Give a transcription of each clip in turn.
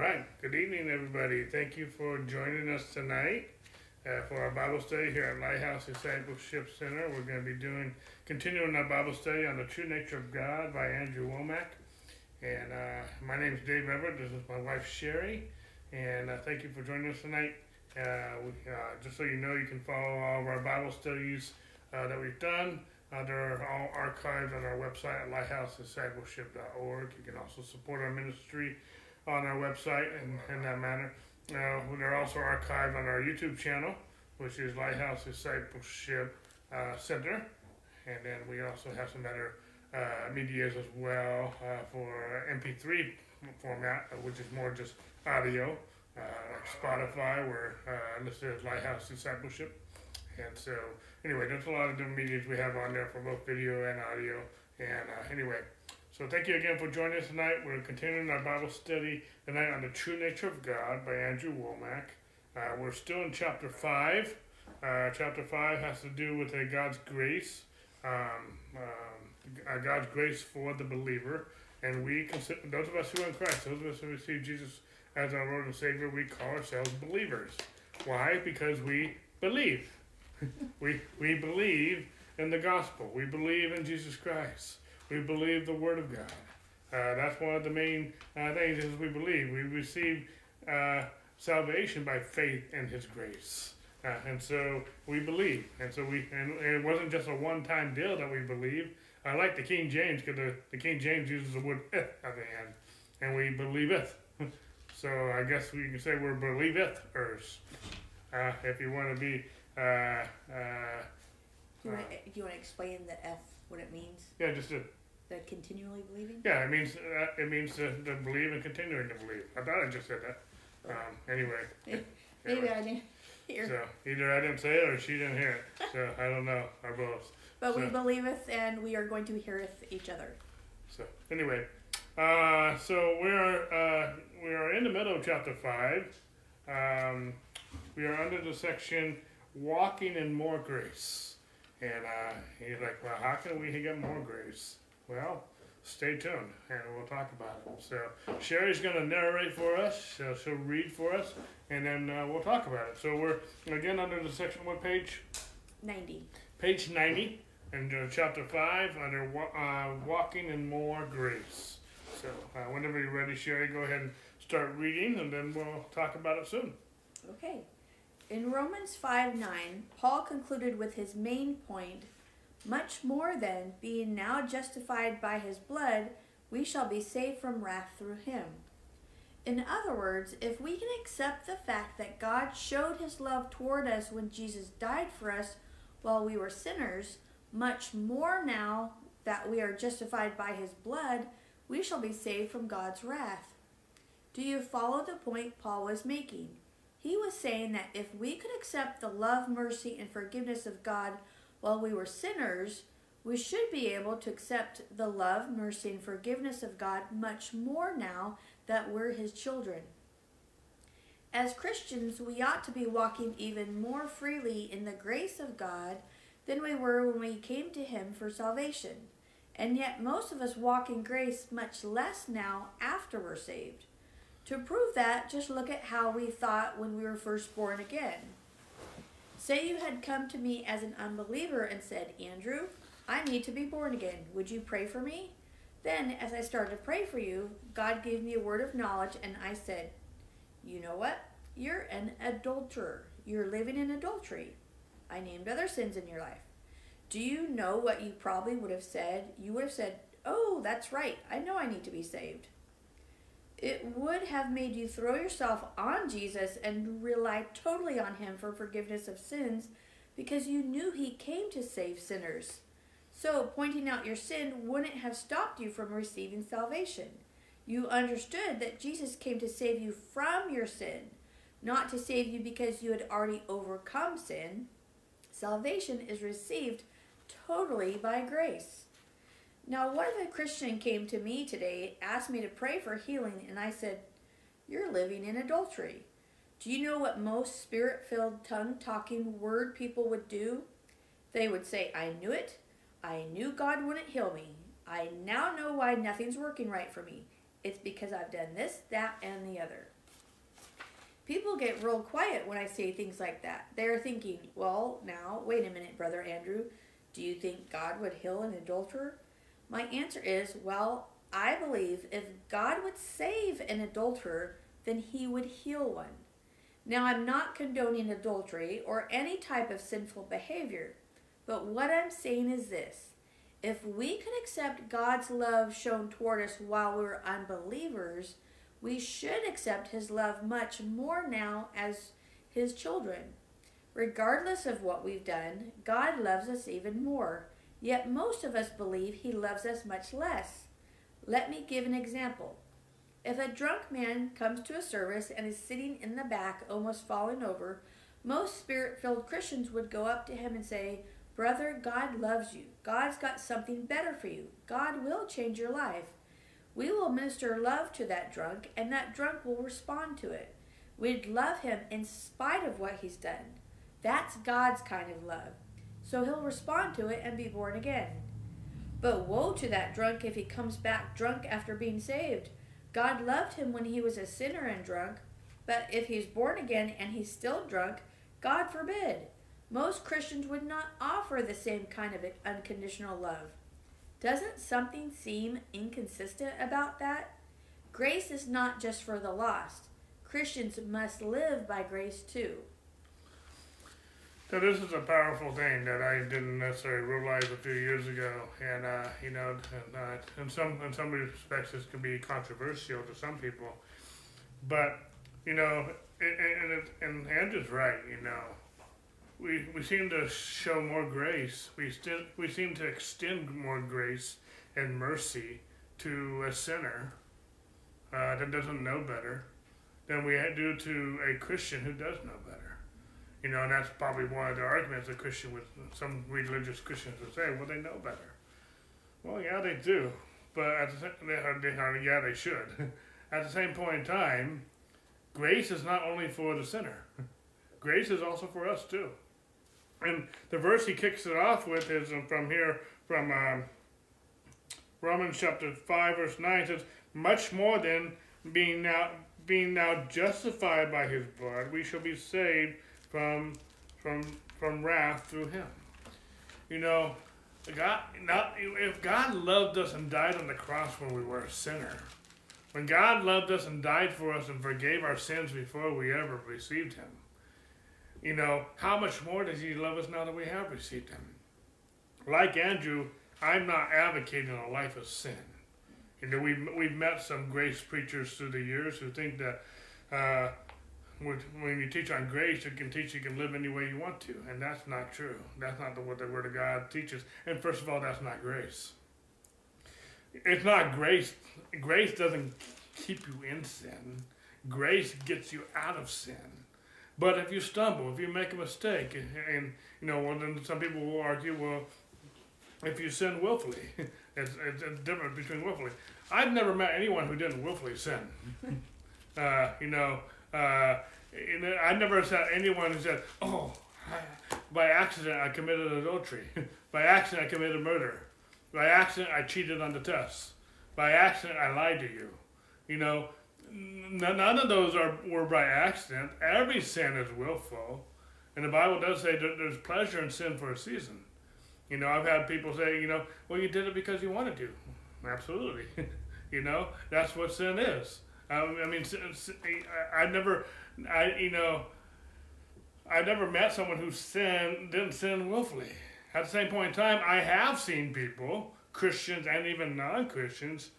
right. Good evening, everybody. Thank you for joining us tonight uh, for our Bible study here at Lighthouse Discipleship Center. We're going to be doing continuing our Bible study on the true nature of God by Andrew Wommack. And uh, my name is Dave Everett. This is my wife Sherry. And uh, thank you for joining us tonight. Uh, we, uh, just so you know, you can follow all of our Bible studies uh, that we've done. Uh, they're all archived on our website at lighthousediscipleship.org. You can also support our ministry on our website and in that manner. Uh, they're also archived on our YouTube channel, which is Lighthouse Discipleship uh, Center. And then we also have some other uh, medias as well uh, for MP3 format, uh, which is more just audio, uh, like Spotify, where uh, listed as Lighthouse Discipleship. And so, anyway, there's a lot of different medias we have on there for both video and audio. And anyway, so thank you again for joining us tonight. We're continuing our Bible study tonight on the true nature of God by Andrew Wommack. Uh, we're still in chapter five. Uh, chapter five has to do with uh, God's grace, um, um, uh, God's grace for the believer, and we consider those of us who are in Christ, those of us who receive Jesus as our Lord and Savior, we call ourselves believers. Why? Because we believe. we we believe in the gospel. We believe in Jesus Christ. We believe the Word of God. Uh, that's one of the main uh, things is we believe. We receive uh, salvation by faith in His grace. Uh, and so we believe. And so we, and, it wasn't just a one-time deal that we believe. I like the King James because the, the King James uses the word "eth" at the end, and we believe believeth. so I guess we can say we're believethers. Uh, if you want to be, uh, uh, Do you, want to, do you want to explain the F, what it means? yeah, just a, The continually believing? yeah, it means uh, it means to, to believe and continuing to believe. I thought I just said that. Um, anyway, Maybe I didn't hear. so either I didn't say it or she didn't hear it. So I don't know, or both. but we so- believeth and we are going to heareth each other. So anyway, uh, so we are uh, we are in the middle of chapter five. Um, we are under the section walking in more grace, and uh, he's like, "Well, how can we get more grace?" Well, stay tuned, and we'll talk about it. So Sherry's going to narrate for us. So she'll read for us, and then uh, we'll talk about it. So we're again under the section. What page? 90. page 90 and uh, chapter 5 under uh, walking in more grace so uh, whenever you're ready sherry go ahead and start reading and then we'll talk about it soon Okay. In Romans 5 9, Paul concluded with his main point Much more then, being now justified by his blood, we shall be saved from wrath through him. In other words, if we can accept the fact that God showed his love toward us when Jesus died for us while we were sinners, much more now that we are justified by his blood, we shall be saved from God's wrath. Do you follow the point Paul was making? He was saying that if we could accept the love, mercy, and forgiveness of God while we were sinners, we should be able to accept the love, mercy, and forgiveness of God much more now that we're His children. As Christians, we ought to be walking even more freely in the grace of God than we were when we came to Him for salvation. And yet, most of us walk in grace much less now after we're saved. To prove that, just look at how we thought when we were first born again. Say you had come to me as an unbeliever and said, Andrew, I need to be born again. Would you pray for me? Then, as I started to pray for you, God gave me a word of knowledge, and I said, You know what? You're an adulterer. You're living in adultery. I named other sins in your life. Do you know what you probably would have said? You would have said, Oh, that's right. I know I need to be saved it would have made you throw yourself on Jesus and rely totally on Him for forgiveness of sins because you knew He came to save sinners. So, pointing out your sin wouldn't have stopped you from receiving salvation. You understood that Jesus came to save you from your sin, not to save you because you had already overcome sin. Salvation is received totally by grace. Now, what if a Christian came to me today, asked me to pray for healing, and I said, You're living in adultery? Do you know what most spirit filled, tongue talking word people would do? They would say, I knew it. I knew God wouldn't heal me. I now know why nothing's working right for me. It's because I've done this, that, and the other. People get real quiet when I say things like that. They're thinking, well, now, wait a minute, Brother Andrew. Do you think God would heal an adulterer? My answer is, well, I believe if God would save an adulterer, then he would heal one. Now, I'm not condoning adultery or any type of sinful behavior, but what I'm saying is this if we could accept God's love shown toward us while we're unbelievers, we should accept his love much more now as his children. Regardless of what we've done, God loves us even more. Yet most of us believe he loves us much less. Let me give an example. If a drunk man comes to a service and is sitting in the back, almost falling over, most spirit filled Christians would go up to him and say, Brother, God loves you. God's got something better for you. God will change your life. We will minister love to that drunk, and that drunk will respond to it. We'd love him in spite of what he's done. That's God's kind of love. So he'll respond to it and be born again. But woe to that drunk if he comes back drunk after being saved. God loved him when he was a sinner and drunk, but if he's born again and he's still drunk, God forbid. Most Christians would not offer the same kind of unconditional love. Doesn't something seem inconsistent about that? Grace is not just for the lost. Christians must live by grace too. So this is a powerful thing that I didn't necessarily realize a few years ago, and uh, you know, and, uh, in some in some respects, this can be controversial to some people, but you know, and and, and Andrew's right. You know, we we seem to show more grace. We still we seem to extend more grace and mercy to a sinner uh, that doesn't know better than we do to a Christian who does know better. You know, and that's probably one of the arguments a Christian with some religious Christians would say, well, they know better. Well, yeah, they do, but at the they, they, yeah, they should. at the same point in time, grace is not only for the sinner; grace is also for us too. And the verse he kicks it off with is from here from um, Romans chapter five, verse nine. Says, "Much more than being now being now justified by His blood, we shall be saved." From from from wrath through him. You know, God not if God loved us and died on the cross when we were a sinner, when God loved us and died for us and forgave our sins before we ever received him, you know, how much more does he love us now that we have received him? Like Andrew, I'm not advocating a life of sin. You know, we've, we've met some grace preachers through the years who think that uh, when you teach on grace, you can teach you can live any way you want to, and that's not true. That's not the, what the Word of God teaches. And first of all, that's not grace. It's not grace. Grace doesn't keep you in sin. Grace gets you out of sin. But if you stumble, if you make a mistake, and, and you know, well, then some people will argue, well, if you sin willfully, it's, it's a difference between willfully. I've never met anyone who didn't willfully sin. uh, you know, uh, I never said anyone who said, "Oh, I, by accident I committed adultery. by accident I committed murder. By accident I cheated on the test. By accident I lied to you." You know, none of those are were by accident. Every sin is willful, and the Bible does say that there's pleasure in sin for a season. You know, I've had people say, you know, well, you did it because you wanted to. Absolutely. you know, that's what sin is. Um, I mean, I, I never, I you know, I've never met someone who sinned didn't sin willfully. At the same point in time, I have seen people, Christians and even non-Christians,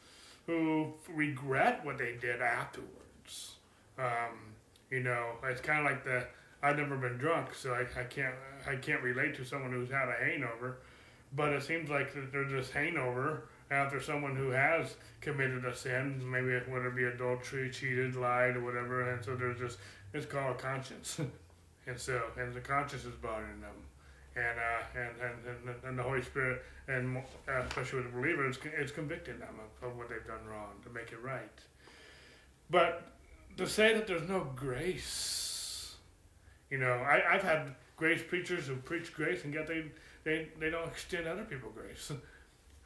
who regret what they did afterwards. Um, you know, it's kind of like the I've never been drunk, so I, I can't I can't relate to someone who's had a hangover. But it seems like there's this hangover after someone who has committed a sin, maybe whether it be adultery, cheated, lied, or whatever, and so there's this, it's called a conscience. and so, and the conscience is bothering them. And, uh, and, and, and, and the Holy Spirit, and uh, especially with the believer, it's, it's convicting them of, of what they've done wrong to make it right. But to say that there's no grace, you know, I, I've had grace preachers who preach grace, and yet they, they, they don't extend other people grace.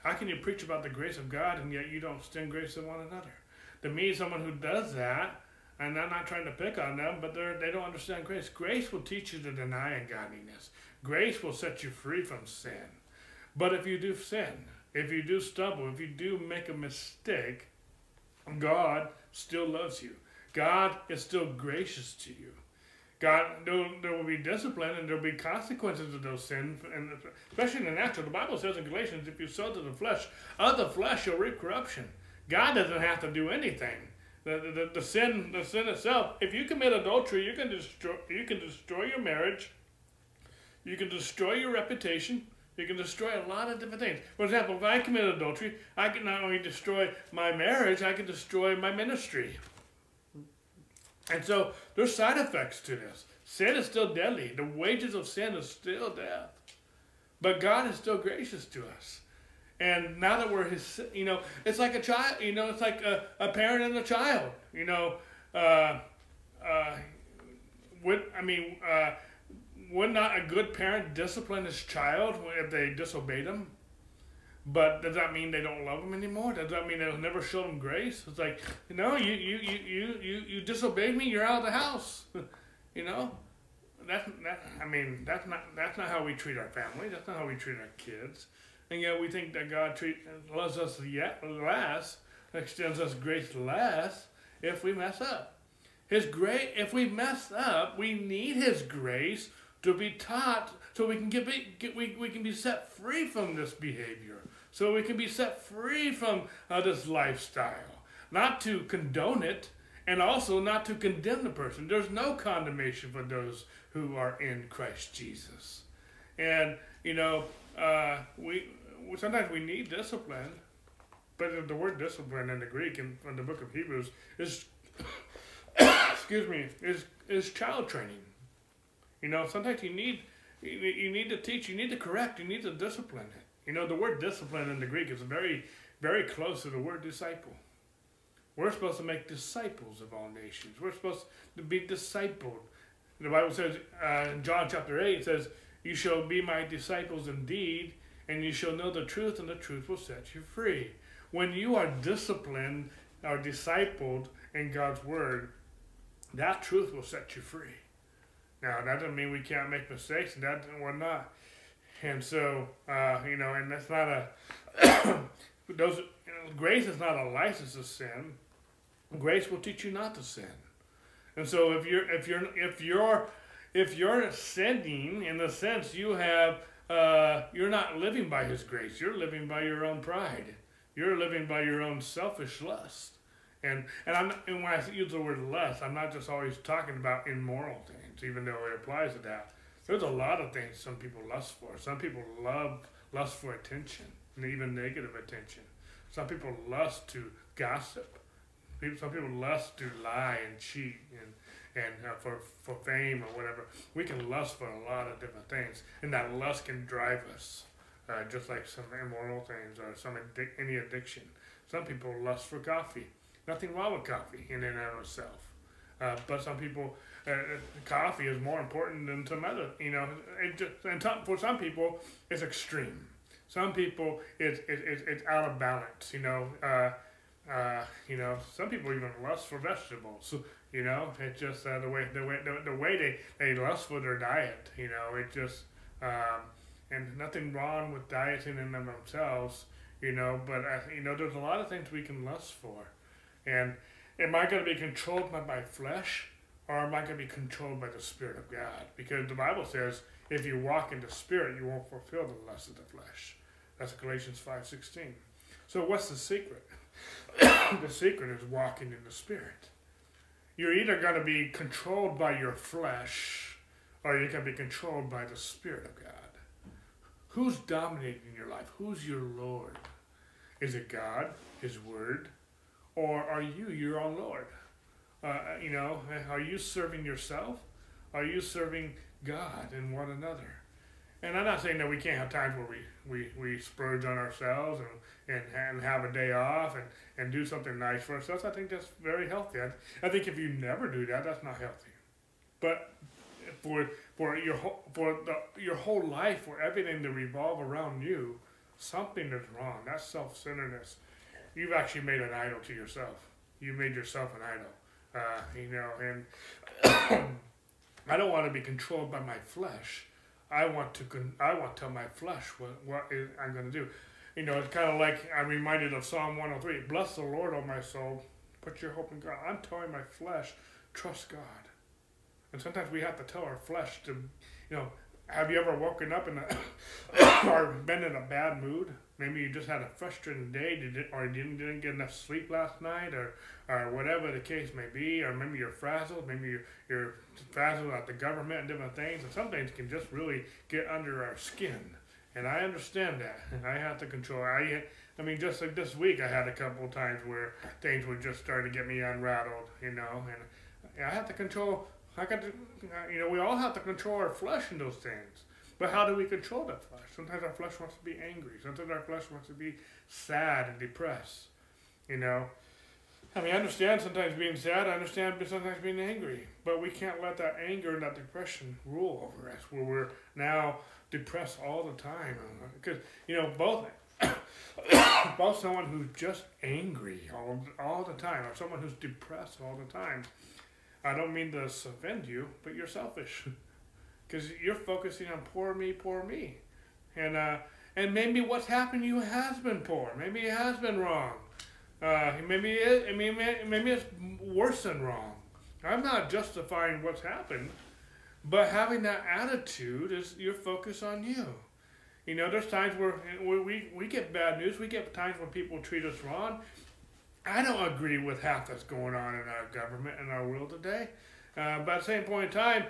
How can you preach about the grace of God and yet you don't extend grace to one another? to me, someone who does that, and I'm not trying to pick on them, but they they don't understand grace. Grace will teach you to deny ungodliness. Grace will set you free from sin. But if you do sin, if you do stumble, if you do make a mistake, God still loves you. God is still gracious to you. God, there, there will be discipline and there will be consequences of those sins, and especially in the natural. The Bible says in Galatians, if you sow to the flesh, of the flesh you'll reap corruption. God doesn't have to do anything. The, the, the, sin, the sin itself. If you commit adultery, you can destroy, you can destroy your marriage. You can destroy your reputation. You can destroy a lot of different things. For example, if I commit adultery, I can not only destroy my marriage, I can destroy my ministry. And so there's side effects to this. Sin is still deadly. The wages of sin is still death. But God is still gracious to us. And now that we're his, you know, it's like a child, you know, it's like a, a parent and a child, you know. Uh, uh, would, I mean, uh, would not a good parent discipline his child if they disobeyed him? But does that mean they don't love him anymore? Does that mean they'll never show him grace? It's like, you know, you you you you you, you disobeyed me, you're out of the house. you know? That's that I mean, that's not that's not how we treat our family, that's not how we treat our kids. And yet we think that God treat, loves us yet less, extends us grace less if we mess up. His grace if we mess up, we need his grace to be taught so we can get, get we, we can be set free from this behavior so we can be set free from uh, this lifestyle. Not to condone it, and also not to condemn the person. There's no condemnation for those who are in Christ Jesus. And, you know, uh, we sometimes we need discipline, but the word discipline in the Greek in, in the book of Hebrews is, excuse me, is, is child training. You know, sometimes you need you, need to teach, you need to correct, you need to discipline. You know, the word discipline in the Greek is very, very close to the word disciple. We're supposed to make disciples of all nations. We're supposed to be discipled. The Bible says uh, in John chapter 8, it says, You shall be my disciples indeed, and you shall know the truth, and the truth will set you free. When you are disciplined or discipled in God's word, that truth will set you free. Now, that doesn't mean we can't make mistakes, and that we're not. And so, uh, you know, and that's not a those you know, grace is not a license to sin. Grace will teach you not to sin. And so, if you're if you're if you're if you're sinning in the sense you have uh, you're not living by His grace. You're living by your own pride. You're living by your own selfish lust. And and I'm and when I use the word lust, I'm not just always talking about immoral things, even though it applies to that. There's a lot of things some people lust for. Some people love lust for attention, and even negative attention. Some people lust to gossip. Some people lust to lie and cheat and and uh, for for fame or whatever. We can lust for a lot of different things, and that lust can drive us, uh, just like some immoral things or some any addiction. Some people lust for coffee. Nothing wrong with coffee in and of itself, uh, but some people uh, coffee is more important than some other. You know, it just, and for some people, it's extreme. Some people, it's it, it, it's out of balance. You know, uh, uh, you know, some people even lust for vegetables. You know, it's just uh, the way the way the, the way they, they lust for their diet. You know, it just um, and nothing wrong with dieting in them themselves. You know, but uh, you know, there's a lot of things we can lust for, and am I going to be controlled by my flesh? Or am I going to be controlled by the Spirit of God? Because the Bible says, if you walk in the Spirit, you won't fulfill the lust of the flesh. That's Galatians 5.16. So what's the secret? the secret is walking in the Spirit. You're either going to be controlled by your flesh, or you're going to be controlled by the Spirit of God. Who's dominating your life? Who's your Lord? Is it God, His Word, or are you your own Lord? Uh, you know, are you serving yourself? Are you serving God and one another? And I'm not saying that we can't have times where we, we, we splurge on ourselves and, and, and have a day off and, and do something nice for ourselves. I think that's very healthy. I, I think if you never do that, that's not healthy. But for for your whole for the, your whole life, for everything to revolve around you, something is wrong. That's self centeredness. You've actually made an idol to yourself You made yourself an idol. Uh, you know, and I don't want to be controlled by my flesh. I want to con- I want to tell my flesh what what I'm going to do. You know, it's kind of like I'm reminded of Psalm 103. Bless the Lord, O my soul. Put your hope in God. I'm telling my flesh, trust God. And sometimes we have to tell our flesh to, you know, have you ever woken up in a or been in a bad mood? Maybe you just had a frustrating day, or didn't, didn't get enough sleep last night, or or whatever the case may be, or maybe you're frazzled, maybe you're, you're frazzled at the government and different things, and some things can just really get under our skin. And I understand that, and I have to control. I, I mean, just like this week, I had a couple of times where things were just starting to get me unrattled, you know, and I have to control. I got to, you know, we all have to control our flesh in those things. But how do we control that flesh? Sometimes our flesh wants to be angry. Sometimes our flesh wants to be sad and depressed. You know, I mean, I understand sometimes being sad. I understand sometimes being angry. But we can't let that anger and that depression rule over us, where we're now depressed all the time. Because you know, both both someone who's just angry all all the time, or someone who's depressed all the time. I don't mean to offend you, but you're selfish because you're focusing on poor me, poor me, and uh, and maybe what's happened to you has been poor. Maybe it has been wrong. Uh, maybe it, I mean, maybe it's worse than wrong. I'm not justifying what's happened, but having that attitude is your focus on you. You know, there's times where we, we get bad news. We get times when people treat us wrong. I don't agree with half that's going on in our government and our world today. Uh, but at the same point in time,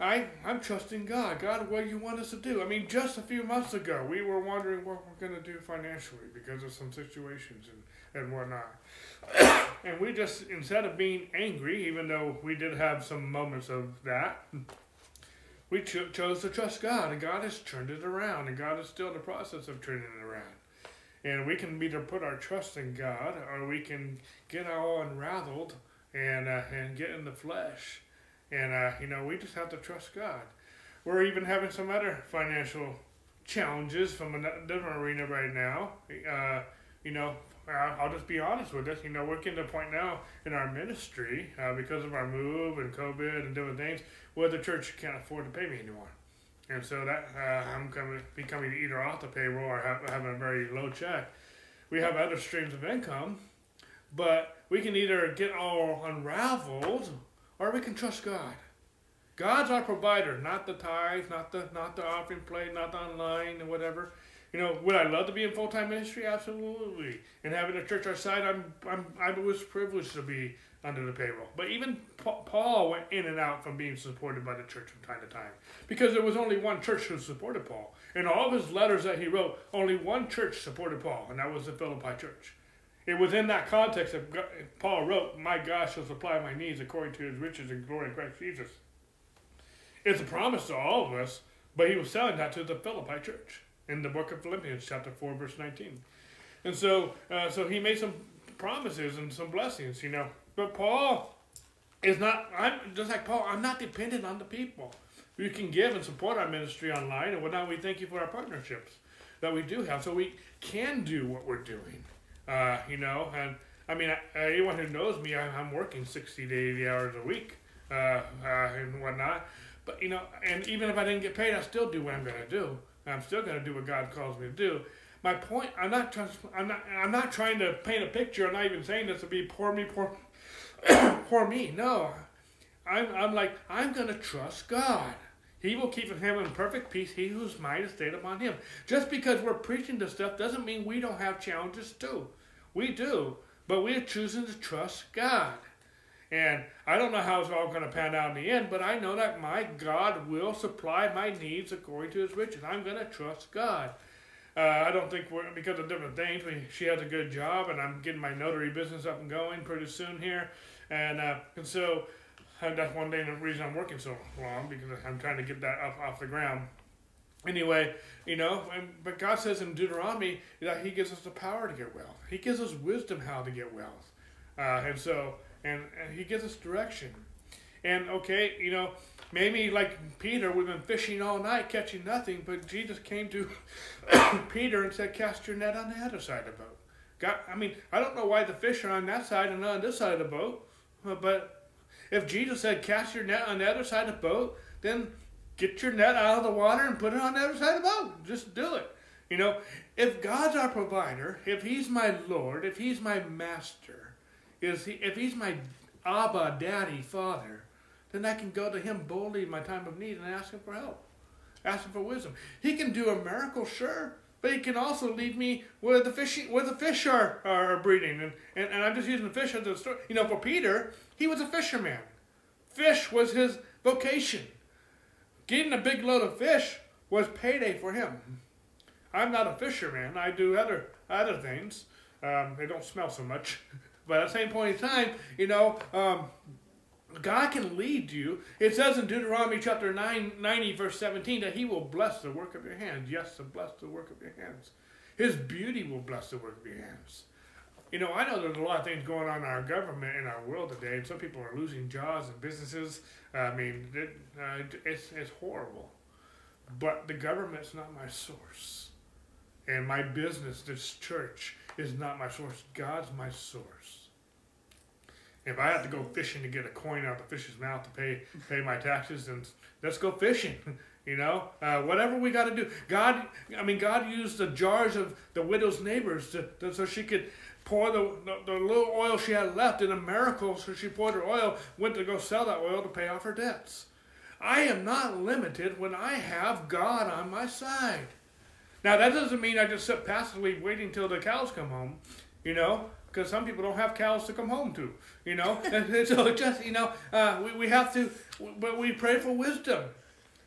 I, I'm trusting God. God, what do you want us to do? I mean, just a few months ago, we were wondering what we're going to do financially because of some situations and, and whatnot. and we just, instead of being angry, even though we did have some moments of that, we cho- chose to trust God. And God has turned it around. And God is still in the process of turning it around. And we can either put our trust in God or we can get all unraveled and, uh, and get in the flesh and, uh, you know, we just have to trust God. We're even having some other financial challenges from a different arena right now. Uh, you know, I'll just be honest with this. You know, we're getting to a point now in our ministry uh, because of our move and COVID and different things where the church can't afford to pay me anymore. And so that uh, I'm coming, becoming either off the payroll or have, having a very low check. We have other streams of income, but we can either get all unraveled or we can trust God. God's our provider, not the tithe, not the not the offering plate, not the online and whatever. You know, would I love to be in full time ministry? Absolutely. And having a church our side, I'm I'm I was privileged to be under the payroll. But even Paul went in and out from being supported by the church from time to time because there was only one church who supported Paul. In all of his letters that he wrote, only one church supported Paul, and that was the Philippi church. It was in that context that Paul wrote, My God shall supply my needs according to his riches and glory in Christ Jesus. It's a promise to all of us, but he was telling that to the Philippi church in the book of Philippians, chapter 4, verse 19. And so, uh, so he made some promises and some blessings, you know. But Paul is not, I'm just like Paul, I'm not dependent on the people. We can give and support our ministry online and whatnot. We thank you for our partnerships that we do have so we can do what we're doing. Uh, you know, and I mean, anyone who knows me, I'm working 60 to 80 hours a week uh, uh, and whatnot. But, you know, and even if I didn't get paid, I still do what I'm going to do. I'm still going to do what God calls me to do. My point, I'm not, trying, I'm not, I'm not trying to paint a picture. I'm not even saying this to be poor me, poor, poor me. No, I'm, I'm like, I'm going to trust God. He will keep him in perfect peace, he whose mind is stayed upon him. Just because we're preaching this stuff doesn't mean we don't have challenges too. We do, but we're choosing to trust God. And I don't know how it's all going to pan out in the end, but I know that my God will supply my needs according to his riches. I'm going to trust God. Uh, I don't think we're, because of different things, we, she has a good job, and I'm getting my notary business up and going pretty soon here. And, uh, and so that's one day the reason I'm working so long because I'm trying to get that off, off the ground anyway, you know, and, but God says in Deuteronomy that He gives us the power to get wealth. He gives us wisdom how to get wealth, uh, and so and, and He gives us direction. And okay, you know, maybe like Peter, we've been fishing all night catching nothing, but Jesus came to Peter and said, "Cast your net on the other side of the boat." God, I mean, I don't know why the fish are on that side and not on this side of the boat. But if Jesus said cast your net on the other side of the boat, then get your net out of the water and put it on the other side of the boat. Just do it. You know, if God's our provider, if He's my Lord, if He's my master, is he, if He's my Abba, Daddy, Father, then I can go to Him boldly in my time of need and ask Him for help, ask Him for wisdom. He can do a miracle, sure, but He can also lead me where the fish where the fish are, are breeding. And, and, and I'm just using the fish as a story. You know, for Peter, he was a fisherman. Fish was his vocation. Getting a big load of fish was payday for him. I'm not a fisherman. I do other other things. Um, they don't smell so much. But at the same point in time, you know, um, God can lead you. It says in Deuteronomy chapter 9, 90, verse 17, that He will bless the work of your hands. Yes, to bless the work of your hands. His beauty will bless the work of your hands. You know, I know there's a lot of things going on in our government, in our world today, and some people are losing jobs and businesses. I mean, it, uh, it's, it's horrible. But the government's not my source. And my business, this church, is not my source. God's my source. If I have to go fishing to get a coin out of the fish's mouth to pay pay my taxes, then let's go fishing. You know, uh, whatever we got to do. God, I mean, God used the jars of the widow's neighbors to, to so she could pour the, the, the, little oil she had left in a miracle. So she poured her oil, went to go sell that oil to pay off her debts. I am not limited when I have God on my side. Now, that doesn't mean I just sit passively waiting till the cows come home, you know, because some people don't have cows to come home to, you know. and so just, you know, uh, we, we have to, but we pray for wisdom.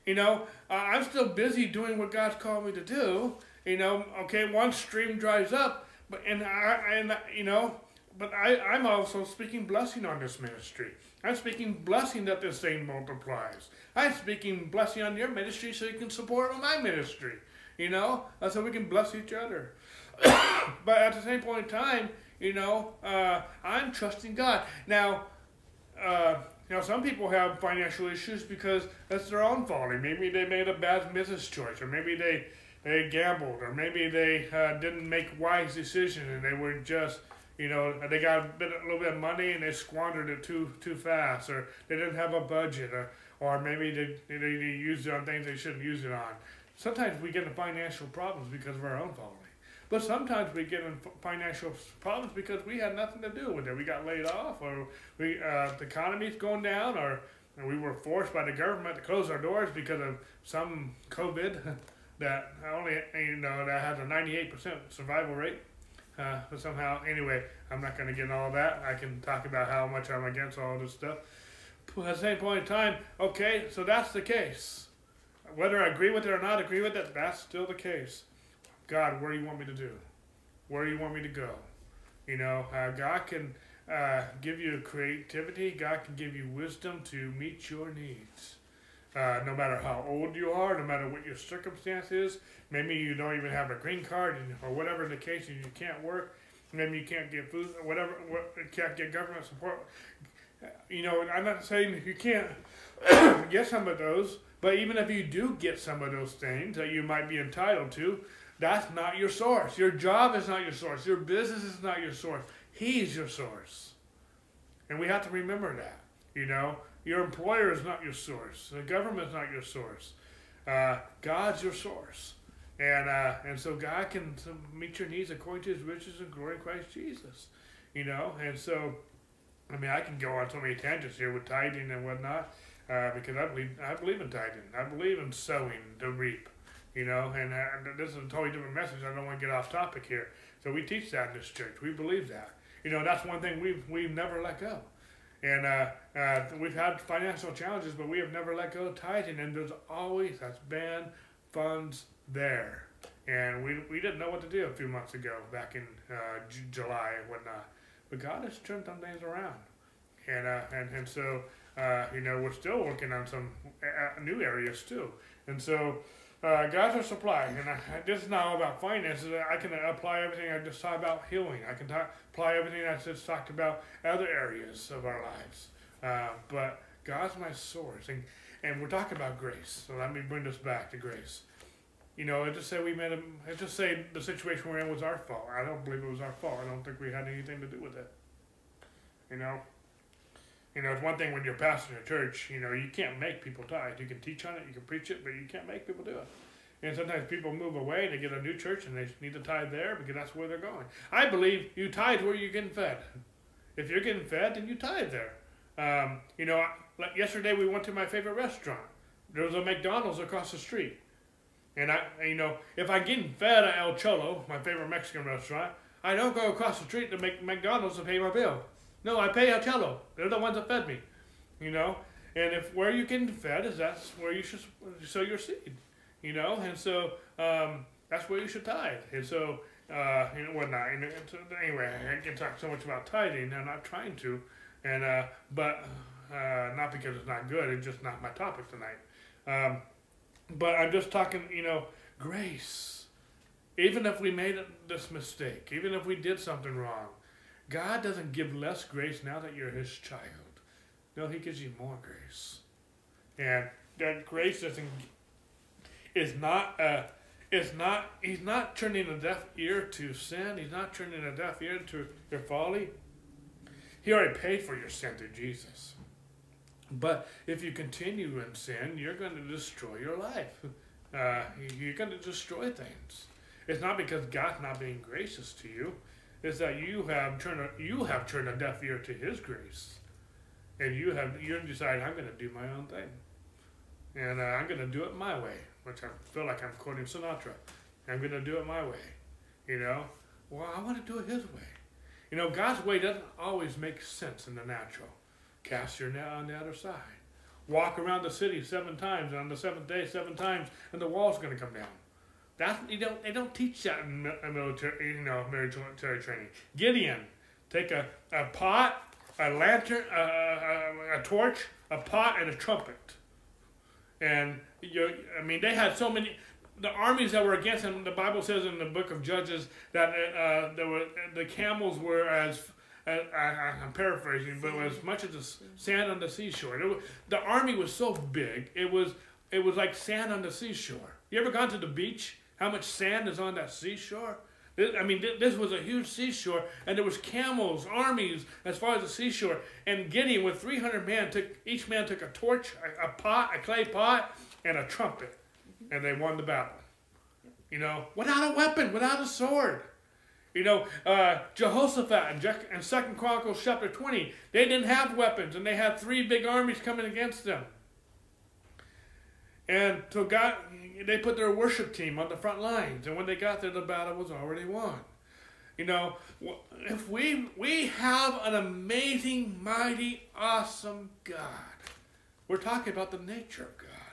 You know, uh, I'm still busy doing what God's called me to do. You know, okay, one stream dries up, but and I and you know, but I I'm also speaking blessing on this ministry. I'm speaking blessing that this thing multiplies. I'm speaking blessing on your ministry so you can support my ministry. You know, so we can bless each other. but at the same point in time, you know, uh, I'm trusting God. Now, uh, some people have financial issues because that's their own fault. Maybe they made a bad business choice, or maybe they they gambled, or maybe they uh, didn't make wise decisions, and they were just, you know, they got a, bit, a little bit of money and they squandered it too too fast, or they didn't have a budget, or or maybe they they, they used it on things they shouldn't use it on. Sometimes we get in financial problems because of our own following. But sometimes we get in financial problems because we had nothing to do with it. We got laid off, or we uh, the economy's going down, or we were forced by the government to close our doors because of some COVID that I only you know that has a 98% survival rate. Uh, but somehow, anyway, I'm not going to get into all that. I can talk about how much I'm against all this stuff. But at the same point in time, okay, so that's the case. Whether I agree with it or not agree with it, that's still the case. God, where do you want me to do? Where do you want me to go? You know, uh, God can uh, give you creativity. God can give you wisdom to meet your needs. Uh, no matter how old you are, no matter what your circumstance is, maybe you don't even have a green card, or whatever the case is, you can't work, maybe you can't get food, whatever, what, can't get government support. You know, I'm not saying you can't get some of those, but even if you do get some of those things that you might be entitled to, that's not your source. Your job is not your source. Your business is not your source. He's your source. And we have to remember that. You know, your employer is not your source. The government is not your source. Uh, God's your source. And, uh, and so God can meet your needs according to his riches and glory in Christ Jesus. You know, and so, I mean, I can go on so many tangents here with tithing and whatnot uh, because I believe I believe in tithing. I believe in sowing to reap. You know, and uh, this is a totally different message. I don't want to get off topic here. So we teach that in this church. We believe that. You know, that's one thing we've we've never let go. And uh, uh, we've had financial challenges, but we have never let go of tithing. And there's always has been funds there. And we, we didn't know what to do a few months ago, back in uh, J- July and whatnot. But God has turned some things around. And, uh, and, and so uh, you know, we're still working on some uh, new areas too. And so, uh, God's our supply. And I, this is not all about finances. I can apply everything I just talked about healing. I can talk, apply everything I just talked about other areas of our lives. Uh, but God's my source. And, and we're talking about grace. So let me bring this back to grace. you know, let's just say we made a, let's just say the situation we're in was our fault. I don't believe it was our fault. I don't think we had anything to do with it. You know, you know, it's one thing when you're pastoring a church, you know, you can't make people tithe. You can teach on it, you can preach it, but you can't make people do it. And sometimes people move away and they get a new church and they need to tithe there because that's where they're going. I believe you tithe where you're getting fed. If you're getting fed, then you tithe there. Um, you know, like yesterday we went to my favorite restaurant. There was a McDonald's across the street. And I, you know, if I'm getting fed at El Cholo, my favorite Mexican restaurant, I don't go across the street to make McDonald's to pay my bill. No, I pay El Cholo. They're the ones that fed me. You know, and if where you getting fed is that's where you should sow your seed. You know, and so um, that's where you should tithe. And so uh, and whatnot. And, and so anyway, I can talk so much about tithing. I'm not trying to, and uh, but uh, not because it's not good. It's just not my topic tonight. Um, but I'm just talking, you know, grace. Even if we made this mistake, even if we did something wrong, God doesn't give less grace now that you're His child. No, He gives you more grace, and that grace doesn't is not uh, is not He's not turning a deaf ear to sin. He's not turning a deaf ear to your folly. He already paid for your sin through Jesus. But if you continue in sin, you're going to destroy your life. Uh, you're going to destroy things. It's not because God's not being gracious to you. It's that you have turned a, you have turned a deaf ear to His grace, and you have you decided I'm going to do my own thing, and uh, I'm going to do it my way. Which I feel like I'm quoting Sinatra. I'm going to do it my way. You know, well I want to do it His way. You know, God's way doesn't always make sense in the natural. Cast your net on the other side. Walk around the city seven times, and on the seventh day, seven times, and the wall's going to come down. That's you don't they don't teach that in military you know military training. Gideon, take a, a pot, a lantern, a, a, a torch, a pot, and a trumpet. And you, I mean, they had so many. The armies that were against him, the Bible says in the book of Judges that uh, there were the camels were as I, am paraphrasing, but as much as the sand on the seashore. Was, the army was so big, it was it was like sand on the seashore. You ever gone to the beach? How much sand is on that seashore? I mean, this was a huge seashore, and there was camels, armies as far as the seashore. And Gideon, with 300 men, took each man took a torch, a, a pot, a clay pot, and a trumpet, and they won the battle. You know, without a weapon, without a sword. You know, uh, Jehoshaphat and Second Chronicles chapter 20, they didn't have weapons and they had three big armies coming against them. And so God, they put their worship team on the front lines, and when they got there, the battle was already won. You know, if we we have an amazing, mighty, awesome God, we're talking about the nature of God,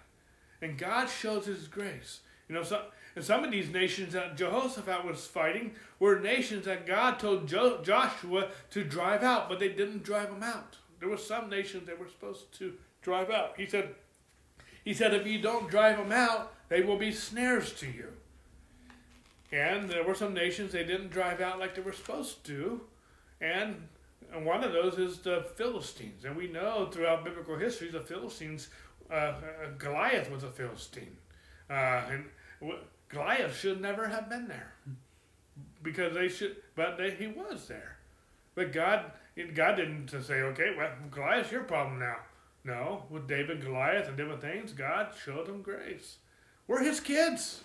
and God shows His grace. You know, so and some of these nations that Jehoshaphat was fighting were nations that God told jo- Joshua to drive out, but they didn't drive them out. There were some nations they were supposed to drive out. He said, he said, if you don't drive them out, they will be snares to you. And there were some nations they didn't drive out like they were supposed to. And, and one of those is the Philistines. And we know throughout biblical history the Philistines, uh, uh, Goliath was a Philistine. Uh, and Goliath should never have been there because they should, but they, he was there. But God, God didn't say, okay, well, Goliath's your problem now. No, with David, Goliath, and different things, God showed him grace. We're His kids.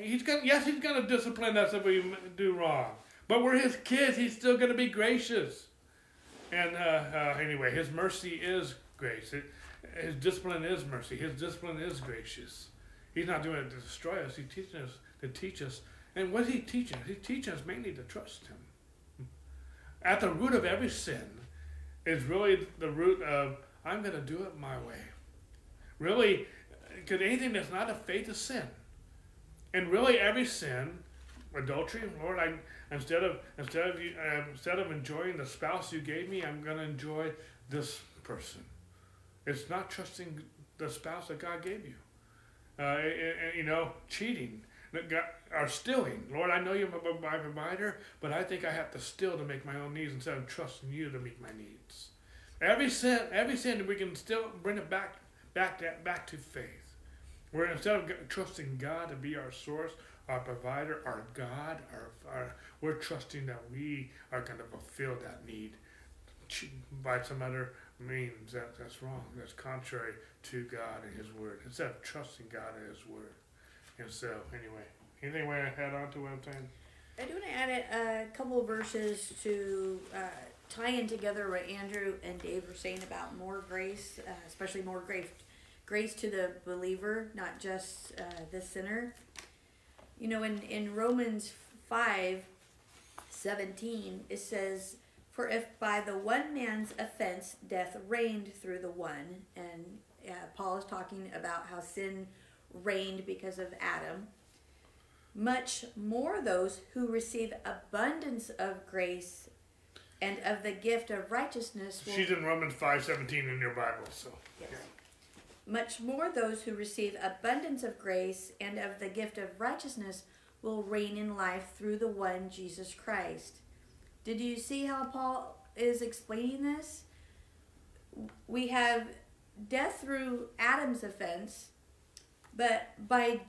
He's gonna, yes, He's going to discipline us if we do wrong, but we're His kids. He's still going to be gracious. And uh, uh, anyway, His mercy is grace. It, his discipline is mercy. His discipline is gracious. He's not doing it to destroy us. He's teaching us to teach us. And what he teaches? He teaches us mainly to trust him. At the root of every sin is really the root of I'm going to do it my way. Really, because anything that's not a faith is sin. And really, every sin, adultery, Lord, I instead of instead of uh, instead of enjoying the spouse you gave me, I'm going to enjoy this person. It's not trusting the spouse that God gave you uh, you know, cheating or stealing. Lord, I know you're my provider, but I think I have to steal to make my own needs instead of trusting you to meet my needs. Every sin, every sin, we can still bring it back, back to, back to faith. We're instead of trusting God to be our source, our provider, our God, our, our we're trusting that we are going to fulfill that need by some other means. That that's wrong. That's contrary to God and His Word. Instead of trusting God and His Word. And so, anyway, anything want to add on to what I'm saying? I do want to add a, couple of verses to uh, tie in together what Andrew and Dave were saying about more grace, uh, especially more grace, grace to the believer, not just uh, the sinner. You know, in, in Romans 5 17, it says, For if by the one man's offense death reigned through the one, and uh, Paul is talking about how sin reigned because of Adam much more those who receive abundance of grace and of the gift of righteousness will, she's in romans 5.17 in your bible so yes. yeah. much more those who receive abundance of grace and of the gift of righteousness will reign in life through the one jesus christ did you see how paul is explaining this we have death through adam's offense but by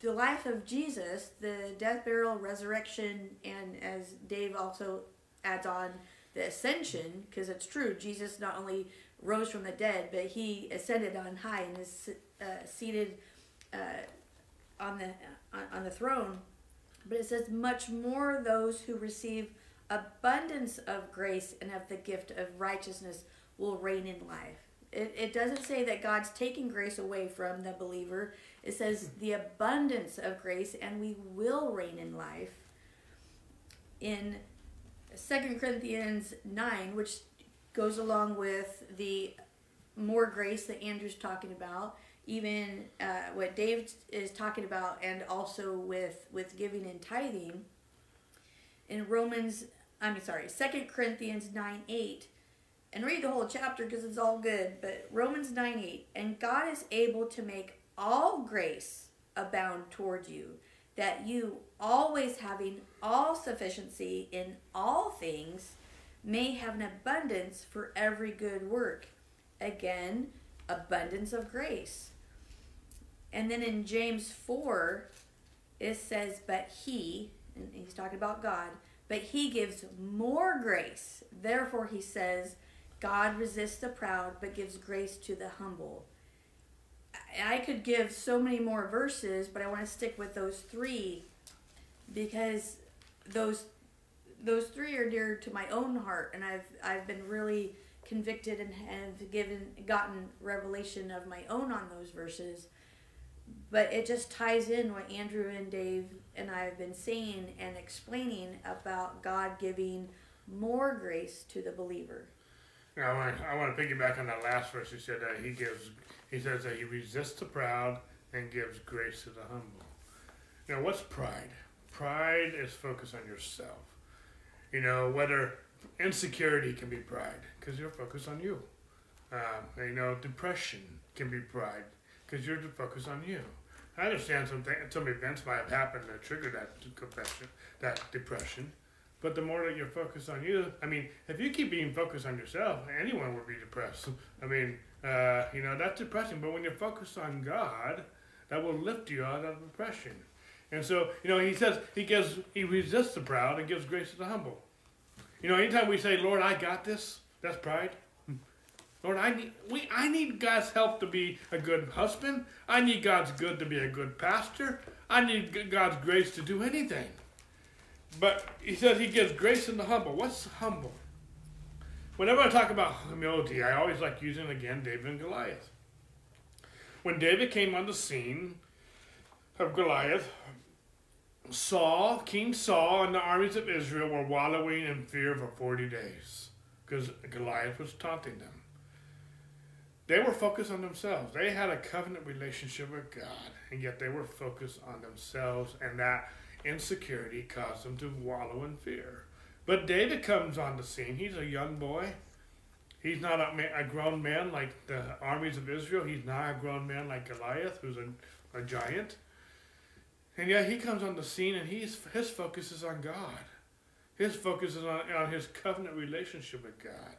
the life of Jesus, the death, burial, resurrection, and as Dave also adds on, the ascension, because it's true, Jesus not only rose from the dead, but he ascended on high and is uh, seated uh, on the on, on the throne. But it says, much more those who receive abundance of grace and of the gift of righteousness will reign in life. It, it doesn't say that God's taking grace away from the believer. It says the abundance of grace, and we will reign in life. In Second Corinthians 9, which goes along with the more grace that Andrew's talking about, even uh, what Dave is talking about, and also with, with giving and tithing. In Romans, I'm sorry, Second Corinthians 9 8, and read the whole chapter because it's all good, but Romans 9 8, and God is able to make all grace abound toward you, that you, always having all sufficiency in all things, may have an abundance for every good work. Again, abundance of grace. And then in James 4, it says, But he, and he's talking about God, but he gives more grace. Therefore, he says, God resists the proud, but gives grace to the humble. I could give so many more verses, but I want to stick with those three because those those three are dear to my own heart, and I've I've been really convicted and have given gotten revelation of my own on those verses. But it just ties in what Andrew and Dave and I have been saying and explaining about God giving more grace to the believer. I want to, I want to piggyback on that last verse. He said that he gives he says that he resists the proud and gives grace to the humble. Now, what's pride? Pride is focus on yourself. You know, whether insecurity can be pride because you're focused on you. Um, you know, depression can be pride because you're focused on you. I understand some th- some events might have happened that triggered that confession, that depression. But the more that you're focused on you, I mean, if you keep being focused on yourself, anyone would be depressed. I mean, uh, you know, that's depressing. But when you're focused on God, that will lift you out of depression. And so, you know, he says he gives, he resists the proud and gives grace to the humble. You know, anytime we say, Lord, I got this, that's pride. Lord, I need we I need God's help to be a good husband. I need God's good to be a good pastor. I need God's grace to do anything. But he says he gives grace in the humble. What's humble? Whenever I talk about humility, I always like using again David and Goliath. When David came on the scene of Goliath, Saul, King Saul, and the armies of Israel were wallowing in fear for 40 days because Goliath was taunting them. They were focused on themselves. They had a covenant relationship with God, and yet they were focused on themselves, and that insecurity caused them to wallow in fear. But David comes on the scene. He's a young boy. He's not a, a grown man like the armies of Israel. He's not a grown man like Goliath, who's a, a giant. And yet he comes on the scene and he's, his focus is on God. His focus is on, on his covenant relationship with God.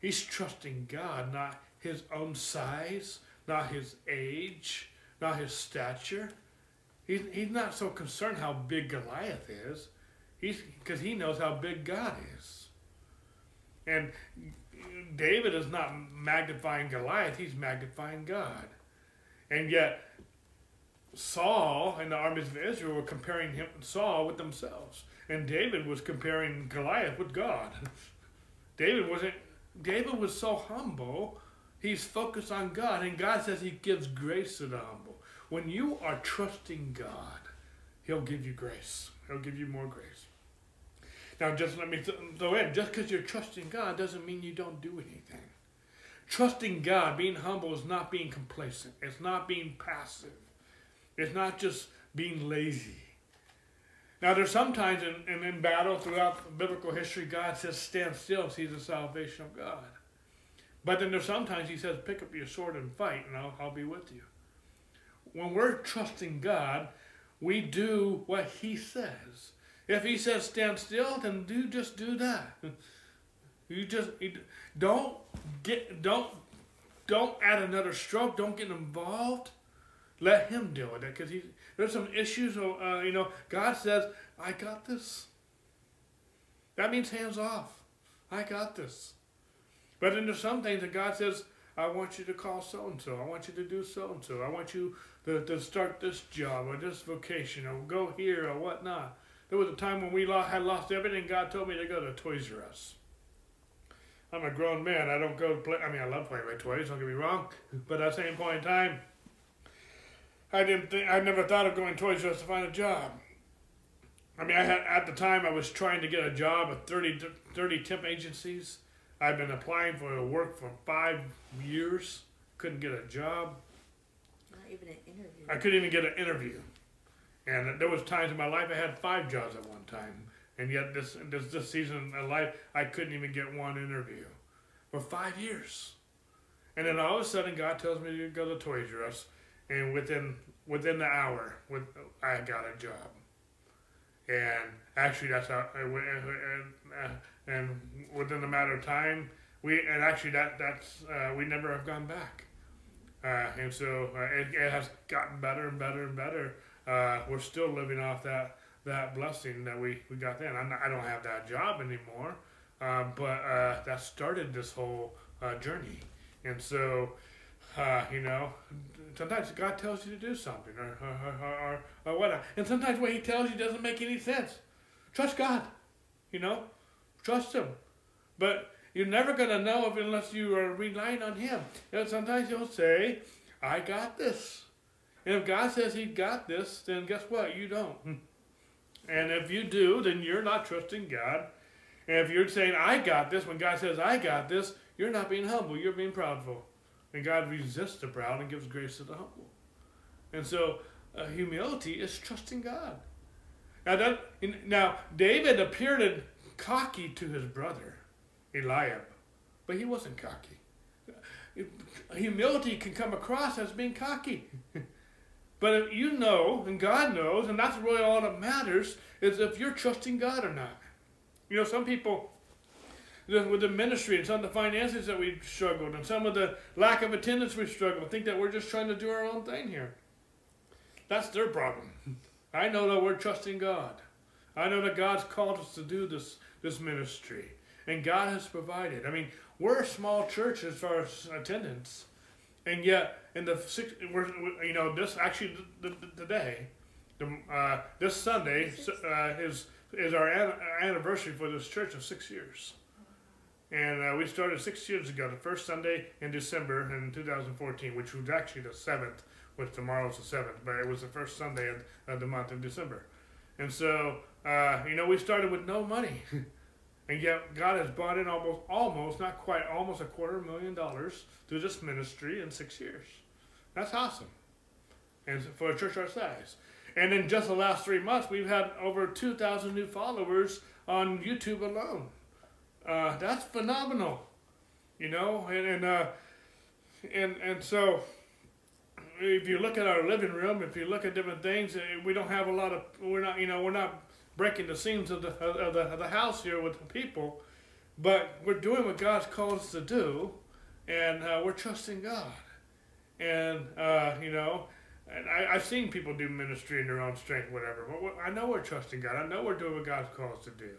He's trusting God, not his own size, not his age, not his stature. He's, he's not so concerned how big Goliath is. He's because he knows how big God is. And David is not magnifying Goliath, he's magnifying God. And yet Saul and the armies of Israel were comparing him Saul with themselves. And David was comparing Goliath with God. David wasn't David was so humble, he's focused on God, and God says he gives grace to the humble. When you are trusting God, he'll give you grace. He'll give you more grace. Now, just let me throw in just because you're trusting God doesn't mean you don't do anything. Trusting God, being humble, is not being complacent, it's not being passive, it's not just being lazy. Now, there's sometimes in, in, in battle throughout biblical history, God says, stand still see the salvation of God. But then there's sometimes He says, pick up your sword and fight, and I'll, I'll be with you. When we're trusting God, we do what He says. If he says stand still, then do just do that. You just don't get don't don't add another stroke. Don't get involved. Let him deal with it because he there's some issues. Uh, you know, God says, "I got this." That means hands off. I got this. But then there's some things that God says, "I want you to call so and so. I want you to do so and so. I want you to, to start this job or this vocation or go here or whatnot." There was a time when we lost, had lost everything. God told me to go to Toys R Us. I'm a grown man. I don't go play. I mean, I love playing with toys. Don't get me wrong. But at the same point in time, I didn't think. I never thought of going to Toys R Us to find a job. I mean, I had at the time I was trying to get a job at 30, 30 temp agencies. I've been applying for work for five years. Couldn't get a job. Not even an interview. I couldn't even get an interview. And there was times in my life I had five jobs at one time, and yet this this this season of my life I couldn't even get one interview for five years. And then all of a sudden God tells me to go to Toys R Us, and within within the hour, with I got a job. And actually, that's how. And, and within a matter of time, we and actually that that's uh, we never have gone back. Uh, and so uh, it, it has gotten better and better and better uh, we're still living off that that blessing that we, we got then. Not, i don't have that job anymore, uh, but uh, that started this whole journey. And so, you know, sometimes God tells you to do something or, or, or, or, whatnot. And sometimes what He tells you doesn't make any sense. Trust God, you know, trust Him. But you're never going to know if unless you are relying on Him. You know, sometimes He'll say, I got this. And if God says He got this, then guess what? You don't. Hmm. And if you do, then you're not trusting God. And if you're saying, I got this, when God says, I got this, you're not being humble, you're being proudful. And God resists the proud and gives grace to the humble. And so, uh, humility is trusting God. Now, that, now, David appeared cocky to his brother, Eliab, but he wasn't cocky. Humility can come across as being cocky. But if you know, and God knows, and that's really all that matters, is if you're trusting God or not. You know, some people, with the ministry and some of the finances that we've struggled, and some of the lack of attendance we've struggled, think that we're just trying to do our own thing here. That's their problem. I know that we're trusting God. I know that God's called us to do this, this ministry, and God has provided. I mean, we're a small church as far as attendance. And yet, in the six, we're, you know, this actually today, the, uh, this Sunday uh, is is our anniversary for this church of six years. And uh, we started six years ago, the first Sunday in December in 2014, which was actually the seventh, which tomorrow's the seventh, but it was the first Sunday of, of the month of December. And so, uh, you know, we started with no money. And yet God has brought in almost, almost, not quite, almost a quarter million dollars through this ministry in six years. That's awesome. And for a church our size. And in just the last three months, we've had over 2,000 new followers on YouTube alone. Uh, that's phenomenal. You know, and, and, uh, and, and so if you look at our living room, if you look at different things, we don't have a lot of, we're not, you know, we're not breaking the seams of the, of the, of the house here with the people, but we're doing what God's called us to do, and uh, we're trusting God. and uh, you know, and I, I've seen people do ministry in their own strength, whatever. But I know we're trusting God. I know we're doing what God's called us to do,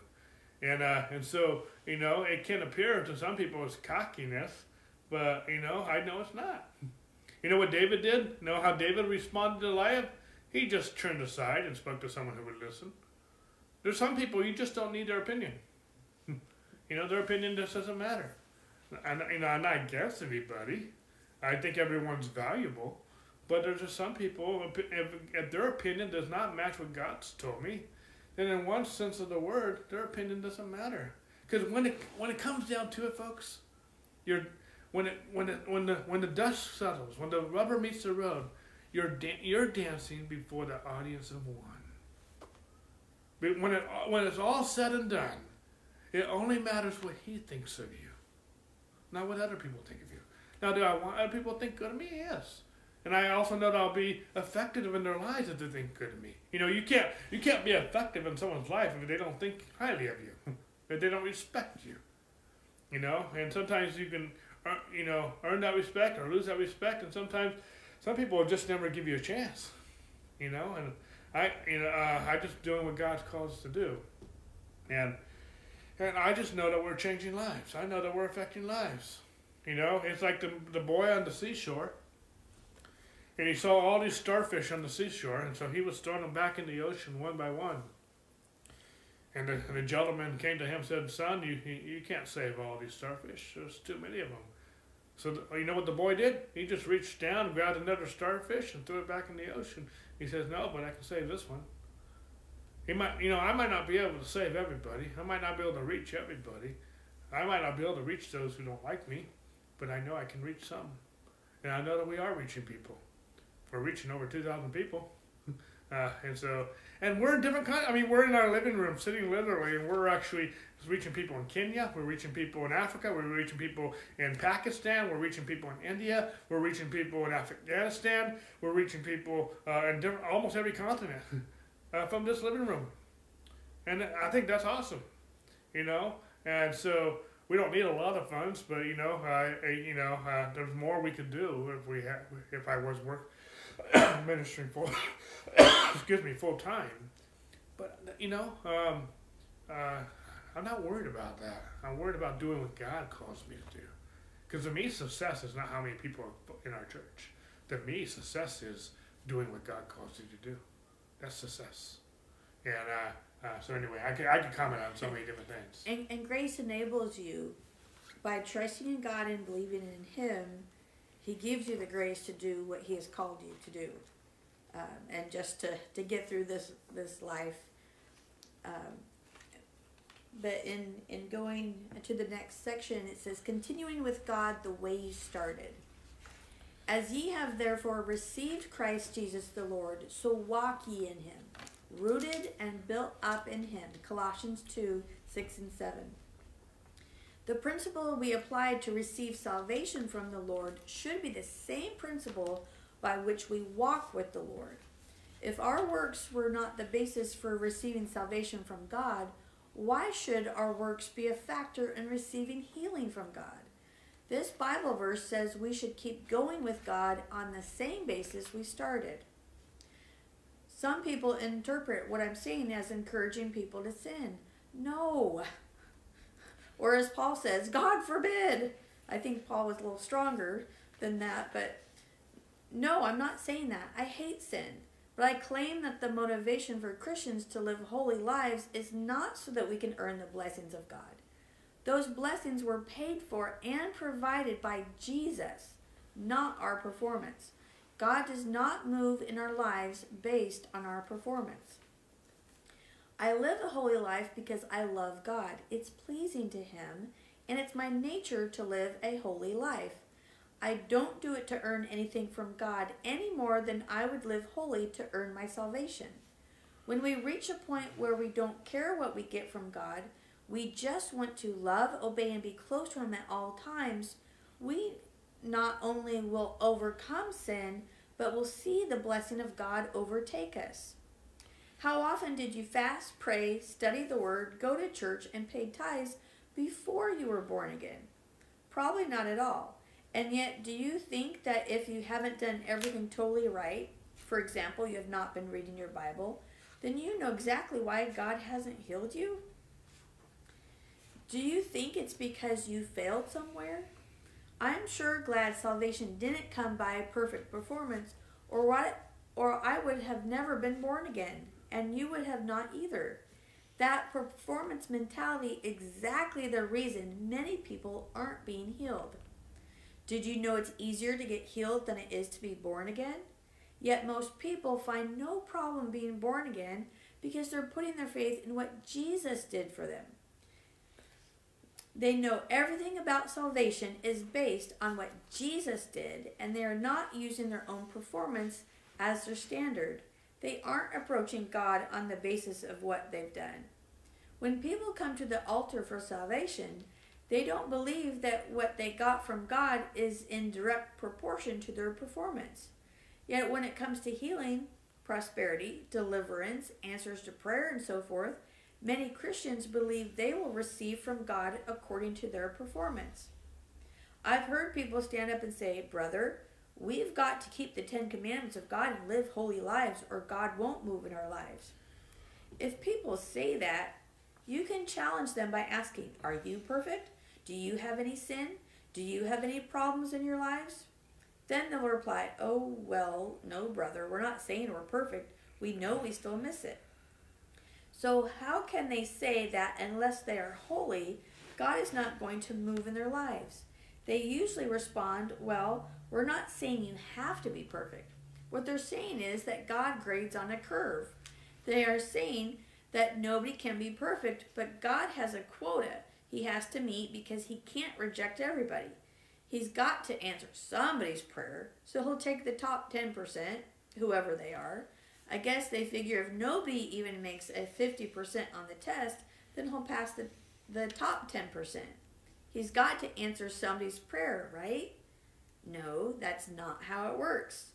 and uh, and so you know, it can appear to some people as cockiness, but you know, I know it's not. You know what David did? Know how David responded to Goliath? He just turned aside and spoke to someone who would listen. There's some people you just don't need their opinion. you know, their opinion just doesn't matter. And you know, I'm not against anybody. I think everyone's valuable, but there's just some people. If, if their opinion does not match what God's told me, then in one sense of the word, their opinion doesn't matter. Because when it when it comes down to it, folks, you're when it when it when the when the dust settles, when the rubber meets the road, you're da- you're dancing before the audience of one. But when it when it's all said and done, it only matters what he thinks of you, not what other people think of you. Now, do I want other people to think good of me? Yes. And I also know that I'll be effective in their lives if they think good of me. You know, you can't you can't be effective in someone's life if they don't think highly of you, if they don't respect you. You know, and sometimes you can, uh, you know, earn that respect or lose that respect, and sometimes some people will just never give you a chance. You know, and I, you know, uh, I just doing what God's called us to do, and and I just know that we're changing lives. I know that we're affecting lives. You know, it's like the, the boy on the seashore. And he saw all these starfish on the seashore, and so he was throwing them back in the ocean one by one. And the, the gentleman came to him and said, Son, you, you can't save all these starfish. There's too many of them. So, the, you know what the boy did? He just reached down, grabbed another starfish, and threw it back in the ocean. He says, No, but I can save this one. He might, you know, I might not be able to save everybody. I might not be able to reach everybody. I might not be able to reach those who don't like me but I know I can reach some. And I know that we are reaching people. We're reaching over 2,000 people. Uh, and so, and we're in different kind. I mean, we're in our living room, sitting literally, and we're actually reaching people in Kenya. We're reaching people in Africa. We're reaching people in Pakistan. We're reaching people in India. We're reaching people in Afghanistan. We're reaching people uh, in different, almost every continent uh, from this living room. And I think that's awesome, you know. And so, we don't need a lot of funds, but you know, uh, you know, uh, there's more we could do if we had, if I was work ministering full, excuse me, full time. But you know, um, uh, I'm not worried about that. I'm worried about doing what God calls me to do. Because to me, success is not how many people are in our church. To me, success is doing what God calls you to do. That's success. And uh, uh, so anyway, I could, I could comment on so many different things. And, and grace enables you by trusting in God and believing in Him. He gives you the grace to do what He has called you to do, um, and just to, to get through this this life. Um, but in in going to the next section, it says, "Continuing with God the way you started." As ye have therefore received Christ Jesus the Lord, so walk ye in him rooted and built up in him. Colossians 2 6 and 7. The principle we apply to receive salvation from the Lord should be the same principle by which we walk with the Lord. If our works were not the basis for receiving salvation from God, why should our works be a factor in receiving healing from God? This Bible verse says we should keep going with God on the same basis we started. Some people interpret what I'm saying as encouraging people to sin. No. Or as Paul says, God forbid. I think Paul was a little stronger than that, but no, I'm not saying that. I hate sin. But I claim that the motivation for Christians to live holy lives is not so that we can earn the blessings of God. Those blessings were paid for and provided by Jesus, not our performance. God does not move in our lives based on our performance. I live a holy life because I love God. It's pleasing to Him, and it's my nature to live a holy life. I don't do it to earn anything from God any more than I would live holy to earn my salvation. When we reach a point where we don't care what we get from God, we just want to love, obey, and be close to Him at all times, we not only will overcome sin, but will see the blessing of God overtake us. How often did you fast, pray, study the Word, go to church, and pay tithes before you were born again? Probably not at all. And yet, do you think that if you haven't done everything totally right, for example, you have not been reading your Bible, then you know exactly why God hasn't healed you? Do you think it's because you failed somewhere? I'm sure glad salvation didn't come by perfect performance, or what, or I would have never been born again, and you would have not either. That performance mentality exactly the reason many people aren't being healed. Did you know it's easier to get healed than it is to be born again? Yet most people find no problem being born again because they're putting their faith in what Jesus did for them. They know everything about salvation is based on what Jesus did, and they are not using their own performance as their standard. They aren't approaching God on the basis of what they've done. When people come to the altar for salvation, they don't believe that what they got from God is in direct proportion to their performance. Yet when it comes to healing, prosperity, deliverance, answers to prayer, and so forth, Many Christians believe they will receive from God according to their performance. I've heard people stand up and say, Brother, we've got to keep the Ten Commandments of God and live holy lives, or God won't move in our lives. If people say that, you can challenge them by asking, Are you perfect? Do you have any sin? Do you have any problems in your lives? Then they'll reply, Oh, well, no, brother, we're not saying we're perfect. We know we still miss it. So, how can they say that unless they are holy, God is not going to move in their lives? They usually respond, Well, we're not saying you have to be perfect. What they're saying is that God grades on a curve. They are saying that nobody can be perfect, but God has a quota he has to meet because he can't reject everybody. He's got to answer somebody's prayer, so he'll take the top 10%, whoever they are, I guess they figure if nobody even makes a 50% on the test, then he'll pass the, the top 10%. He's got to answer somebody's prayer, right? No, that's not how it works.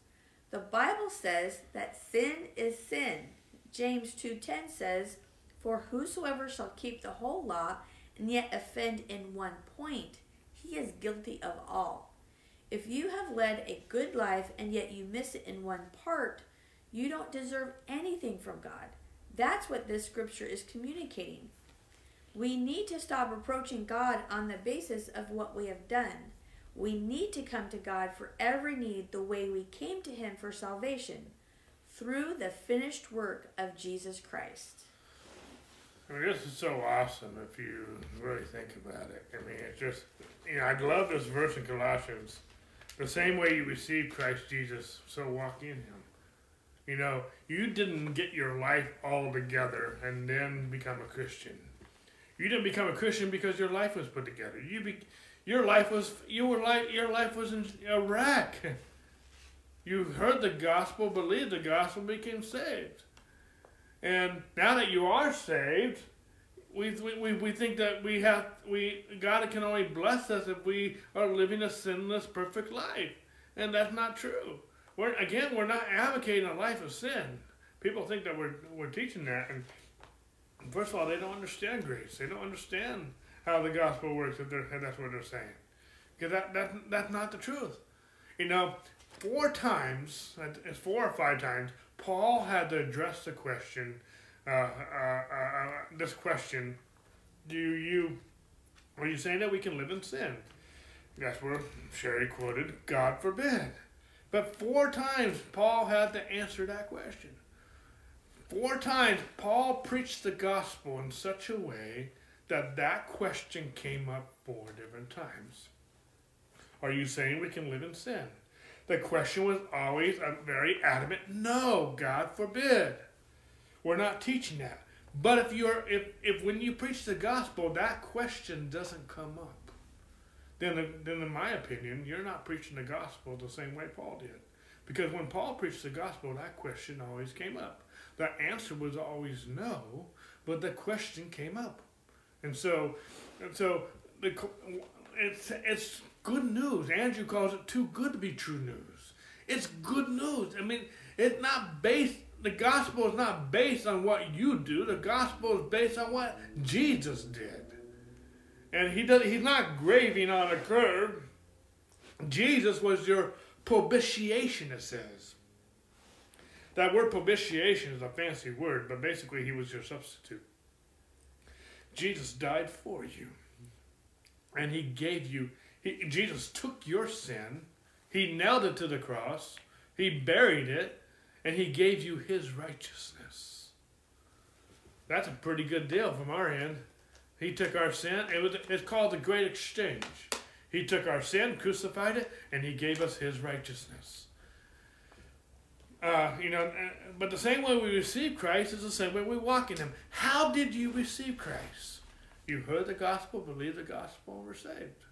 The Bible says that sin is sin. James 2:10 says, "For whosoever shall keep the whole law and yet offend in one point, he is guilty of all." If you have led a good life and yet you miss it in one part, you don't deserve anything from God. That's what this scripture is communicating. We need to stop approaching God on the basis of what we have done. We need to come to God for every need the way we came to Him for salvation through the finished work of Jesus Christ. I mean, this is so awesome if you really think about it. I mean, it's just, you know, I love this verse in Colossians. The same way you receive Christ Jesus, so walk in Him. You know, you didn't get your life all together and then become a Christian. You didn't become a Christian because your life was put together. You be, your life was you were like your life was in a wreck. You heard the gospel, believed the gospel, became saved. And now that you are saved, we, we, we think that we have we God can only bless us if we are living a sinless, perfect life, and that's not true we're again we're not advocating a life of sin. People think that we're we're teaching that, and first of all, they don't understand grace. They don't understand how the gospel works. If they're, that's what they're saying, because that, that that's not the truth. You know, four times, it's four or five times, Paul had to address the question. Uh, uh, uh, uh, this question: Do you are you saying that we can live in sin? That's where Sherry quoted, "God forbid." But four times Paul had to answer that question. Four times Paul preached the gospel in such a way that that question came up four different times. Are you saying we can live in sin? The question was always a very adamant no, God forbid. We're not teaching that. But if you're if, if when you preach the gospel that question doesn't come up, then, then in my opinion, you're not preaching the gospel the same way Paul did. Because when Paul preached the gospel, that question always came up. The answer was always no, but the question came up. And so, and so the, it's, it's good news. Andrew calls it too good to be true news. It's good news. I mean, it's not based, the gospel is not based on what you do, the gospel is based on what Jesus did. And he does, he's not graving on a curve. Jesus was your propitiation, it says. That word propitiation is a fancy word, but basically he was your substitute. Jesus died for you. And he gave you, he, Jesus took your sin, he nailed it to the cross, he buried it, and he gave you his righteousness. That's a pretty good deal from our end. He took our sin, it was, it's called the great exchange. He took our sin, crucified it, and he gave us his righteousness. Uh, you know, uh, but the same way we receive Christ is the same way we walk in Him. How did you receive Christ? You heard the gospel, believed the gospel, and were saved.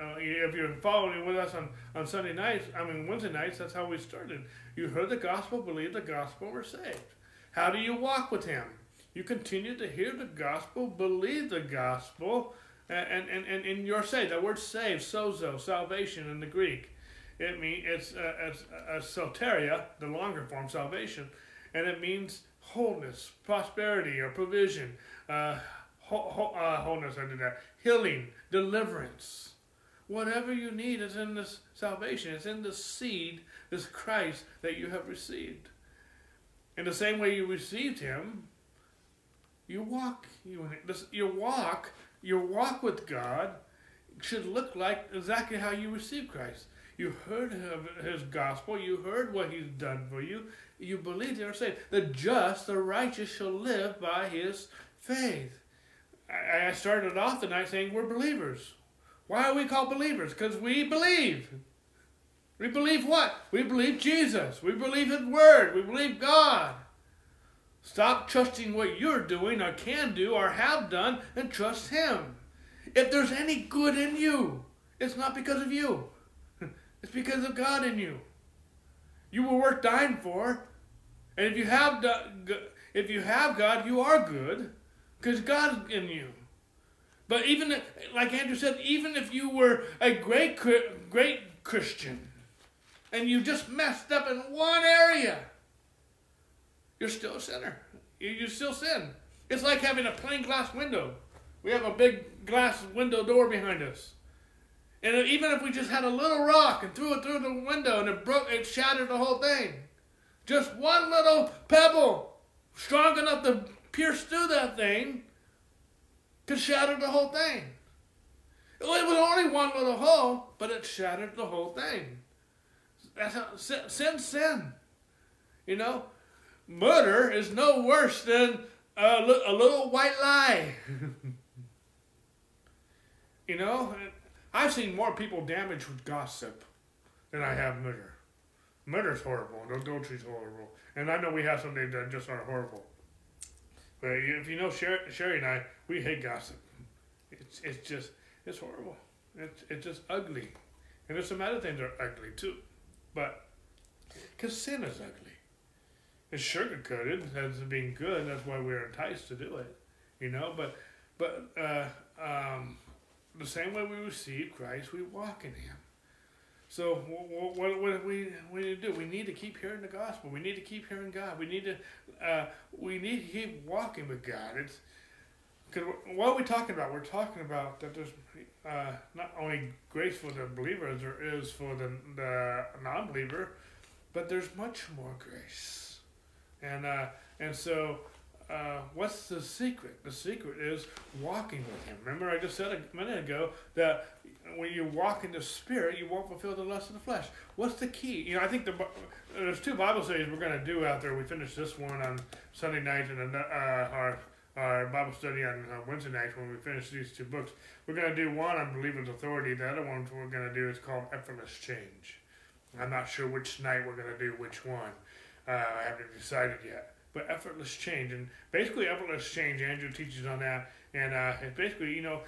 Uh, if you're following with us on, on Sunday nights, I mean Wednesday nights, that's how we started. You heard the gospel, believed the gospel, were saved. How do you walk with Him? You continue to hear the gospel, believe the gospel, and, and, and, and you're saved. That word saved, sozo, salvation in the Greek. It means it's, uh, it's uh, soteria, the longer form, salvation, and it means wholeness, prosperity, or provision, uh, ho- ho- uh, wholeness, I did that, healing, deliverance. Whatever you need is in this salvation. It's in the seed, this Christ that you have received. In the same way you received Him, you walk. You, this, your walk, your walk with God, should look like exactly how you receive Christ. You heard of his gospel. You heard what he's done for you. You believe you are saved. The just, the righteous shall live by his faith. I, I started off the night saying we're believers. Why are we called believers? Because we believe. We believe what? We believe Jesus. We believe his word. We believe God. Stop trusting what you're doing or can do or have done and trust him. If there's any good in you, it's not because of you. It's because of God in you. You were worth dying for. And if you have if you have God, you are good because God's in you. But even like Andrew said, even if you were a great great Christian and you just messed up in one area, you're still a sinner. You, you still sin. It's like having a plain glass window. We have a big glass window door behind us. And even if we just had a little rock and threw it through the window and it broke, it shattered the whole thing. Just one little pebble, strong enough to pierce through that thing, could shatter the whole thing. It was only one little hole, but it shattered the whole thing. That's how, sin, sin, sin. You know, murder is no worse than a, a little white lie. you know, I've seen more people damaged with gossip than I have murder. Murder's horrible, and adultery's horrible. And I know we have some that just aren't horrible. But if you know Sherry, Sherry and I, we hate gossip. It's, it's just, it's horrible. It's, it's just ugly. And there's some other things that are ugly too. But, because sin is ugly. It's sugar coated as being good. That's why we're enticed to do it. You know, but, but, uh, um, the same way we receive Christ, we walk in Him. So what, what, what we, we need to do? We need to keep hearing the gospel. We need to keep hearing God. We need to uh, we need to keep walking with God. It's because what are we talking about? We're talking about that there's uh, not only grace for the believer as there is for the, the non-believer, but there's much more grace. And uh, and so uh, what's the secret? The secret is walking with Him. Remember, I just said a minute ago that when you walk in the Spirit, you won't fulfill the lust of the flesh. What's the key? You know, I think the there's two Bible studies we're going to do out there. We finished this one on Sunday night and uh, our our Bible study on uh, Wednesday night when we finish these two books. We're going to do one on Believer's Authority. The other one we're going to do is called Effortless Change. I'm not sure which night we're going to do which one. Uh, I haven't decided yet but effortless change. And basically, effortless change, Andrew teaches on that. And uh, it's basically, you know,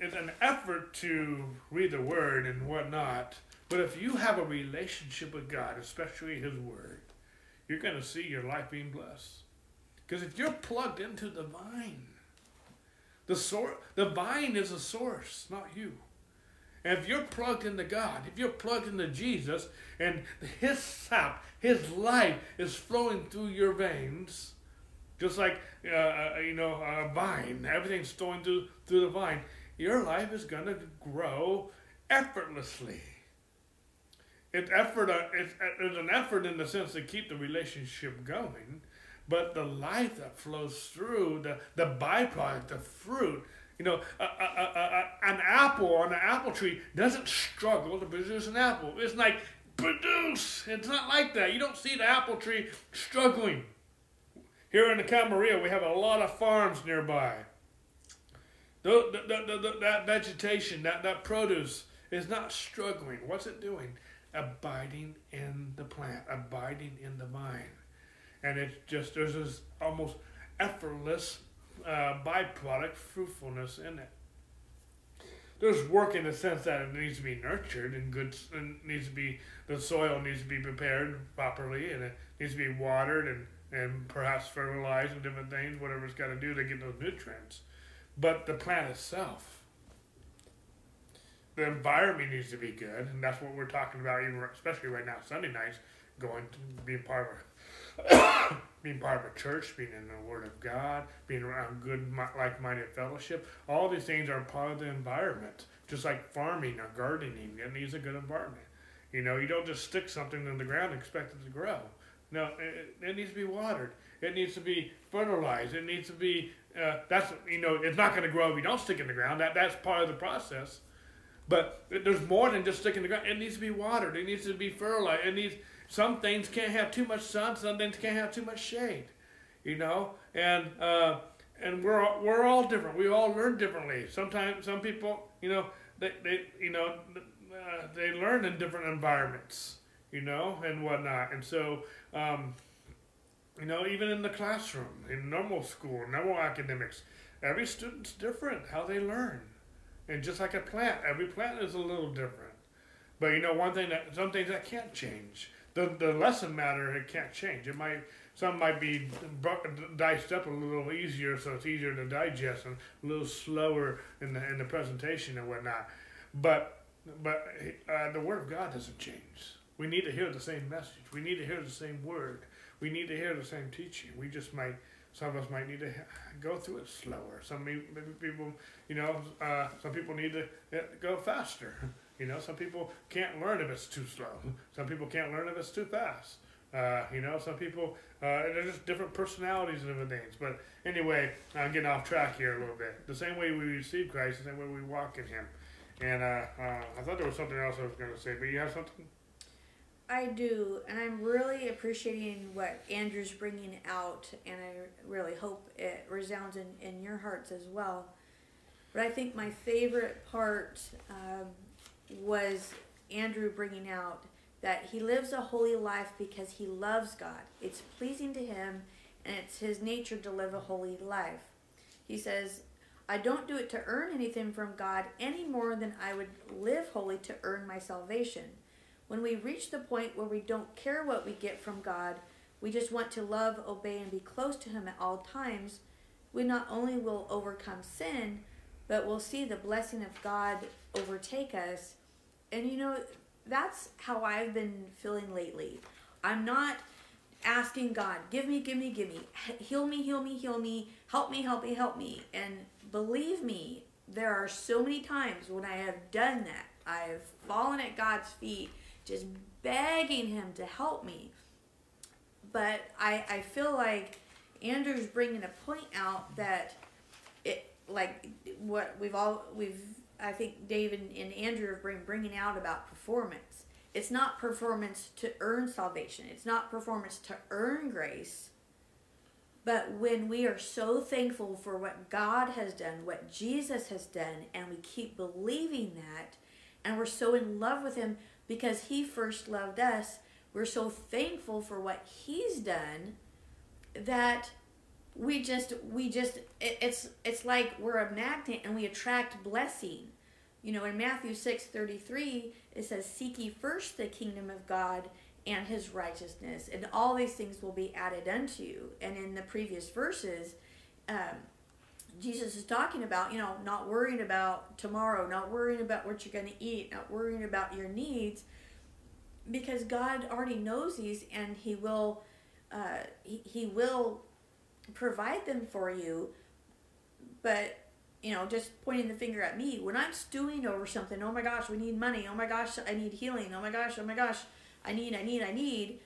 it's an effort to read the Word and whatnot. But if you have a relationship with God, especially His Word, you're going to see your life being blessed. Because if you're plugged into the vine, the, sor- the vine is the source, not you. If you're plugged into God, if you're plugged into Jesus, and His sap, His life is flowing through your veins, just like uh, uh, you know a vine, everything's flowing through through the vine. Your life is going to grow effortlessly. it's effort. uh, It's uh, an effort in the sense to keep the relationship going, but the life that flows through the the byproduct, the fruit. You know, a, a, a, an apple on an apple tree doesn't struggle to produce an apple. It's like produce. It's not like that. You don't see the apple tree struggling. Here in the Camarillo, we have a lot of farms nearby. The, the, the, that vegetation, that, that produce is not struggling. What's it doing? Abiding in the plant, abiding in the vine. And it's just, there's this almost effortless uh, byproduct, fruitfulness in it. There's work in the sense that it needs to be nurtured and good, and needs to be, the soil needs to be prepared properly and it needs to be watered and, and perhaps fertilized and different things, whatever it's got to do to get those nutrients. But the plant itself, the environment needs to be good, and that's what we're talking about, even especially right now, Sunday nights, going to be part of a, being part of a church, being in the Word of God, being around good, like-minded fellowship. All these things are part of the environment, just like farming or gardening. It needs a good environment. You know, you don't just stick something in the ground and expect it to grow. No, it, it needs to be watered. It needs to be fertilized. It needs to be. Uh, that's you know, it's not going to grow if you don't stick in the ground. That that's part of the process. But there's more than just sticking the ground. It needs to be watered. It needs to be fertilized. It needs some things can't have too much sun. Some things can't have too much shade. You know, and uh, and we're all, we're all different. We all learn differently. Sometimes some people, you know, they, they you know uh, they learn in different environments. You know, and whatnot. And so. Um, you know, even in the classroom, in normal school, normal academics, every student's different how they learn. And just like a plant, every plant is a little different. But you know, one thing that some things that can't change. The the lesson matter it can't change. It might some might be diced up a little easier, so it's easier to digest and a little slower in the in the presentation and whatnot. But but uh, the word of God doesn't change. We need to hear the same message. We need to hear the same word. We need to hear the same teaching. We just might some of us might need to go through it slower. Some maybe people, you know, uh, some people need to uh, go faster. You know, some people can't learn if it's too slow. Some people can't learn if it's too fast. Uh, you know, some people, uh, there's just different personalities and different things. But anyway, I'm getting off track here a little bit. The same way we receive Christ, the same way we walk in Him. And uh, uh I thought there was something else I was going to say, but you have something? I do, and I'm really appreciating what Andrew's bringing out, and I really hope it resounds in, in your hearts as well. But I think my favorite part um, was Andrew bringing out that he lives a holy life because he loves God. It's pleasing to him, and it's his nature to live a holy life. He says, I don't do it to earn anything from God any more than I would live holy to earn my salvation. When we reach the point where we don't care what we get from God, we just want to love, obey, and be close to Him at all times, we not only will overcome sin, but we'll see the blessing of God overtake us. And you know, that's how I've been feeling lately. I'm not asking God, give me, give me, give me, heal me, heal me, heal me, help me, help me, help me. And believe me, there are so many times when I have done that. I've fallen at God's feet just begging him to help me. But I, I feel like Andrew's bringing a point out that it like what we've all we've I think David and Andrew have been bringing out about performance. It's not performance to earn salvation. It's not performance to earn grace. But when we are so thankful for what God has done, what Jesus has done, and we keep believing that, and we're so in love with Him, because he first loved us. We're so thankful for what he's done that we just we just it's it's like we're a magnet and we attract blessing. You know, in Matthew 6:33 it says seek ye first the kingdom of God and his righteousness and all these things will be added unto you. And in the previous verses um, Jesus is talking about, you know, not worrying about tomorrow, not worrying about what you're going to eat, not worrying about your needs, because God already knows these, and He will, uh, he, he will provide them for you. But you know, just pointing the finger at me. When I'm stewing over something, oh my gosh, we need money. Oh my gosh, I need healing. Oh my gosh, oh my gosh, I need, I need, I need.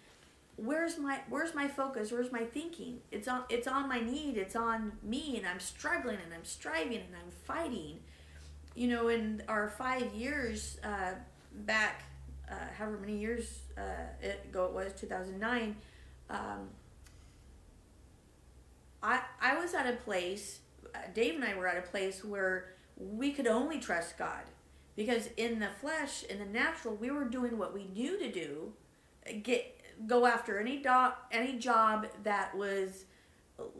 Where's my where's my focus? Where's my thinking? It's on it's on my need. It's on me, and I'm struggling and I'm striving and I'm fighting. You know, in our five years uh, back, uh, however many years uh, ago it was, 2009. Um, I I was at a place Dave and I were at a place where we could only trust God. Because in the flesh, in the natural, we were doing what we knew to do, get go after any do- any job that was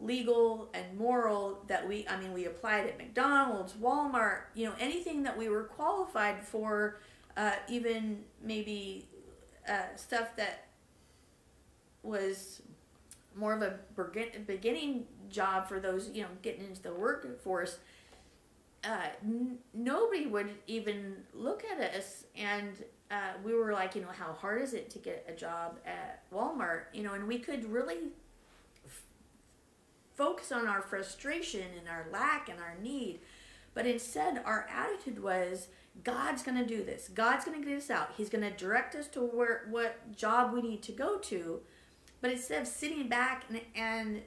legal and moral that we I mean we applied at McDonald's, Walmart, you know, anything that we were qualified for uh, even maybe uh, stuff that was more of a beginning job for those you know getting into the workforce uh, n- nobody would even look at us. And uh, we were like you know how hard is it to get a job at walmart? You know and we could really f- focus on our frustration and our lack and our need. But instead our attitude was god's going to do this. God's going to get us out. He's going to direct us to where what job we need to go to but instead of sitting back and, and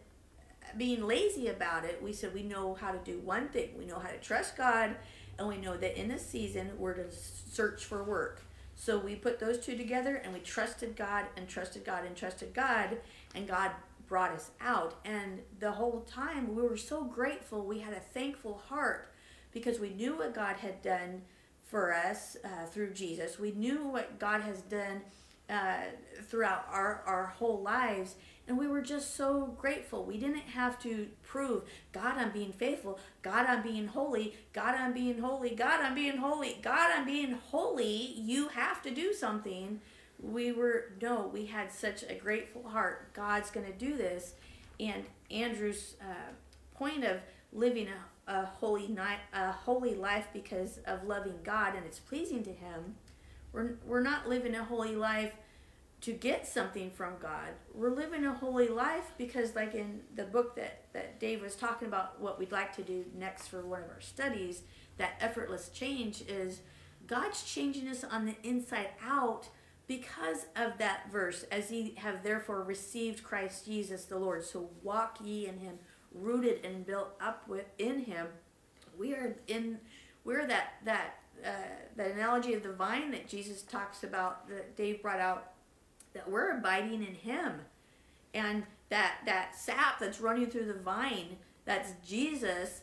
being lazy about it, we said we know how to do one thing. We know how to trust God, and we know that in this season we're to search for work. So we put those two together, and we trusted God and trusted God and trusted God, and God brought us out. And the whole time we were so grateful. We had a thankful heart because we knew what God had done for us uh, through Jesus. We knew what God has done uh, throughout our, our whole lives. And we were just so grateful. We didn't have to prove, God, I'm being faithful. God, I'm being holy. God, I'm being holy. God, I'm being holy. God, I'm being holy. You have to do something. We were, no, we had such a grateful heart. God's going to do this. And Andrew's uh, point of living a, a holy night, a holy life because of loving God and it's pleasing to Him we're, we're not living a holy life to get something from God. We're living a holy life because, like in the book that, that Dave was talking about, what we'd like to do next for one of our studies, that effortless change is God's changing us on the inside out because of that verse, as ye have therefore received Christ Jesus the Lord. So walk ye in him, rooted and built up within him. We are in we're that that uh, the analogy of the vine that Jesus talks about that Dave brought out that we're abiding in him. And that that sap that's running through the vine that's Jesus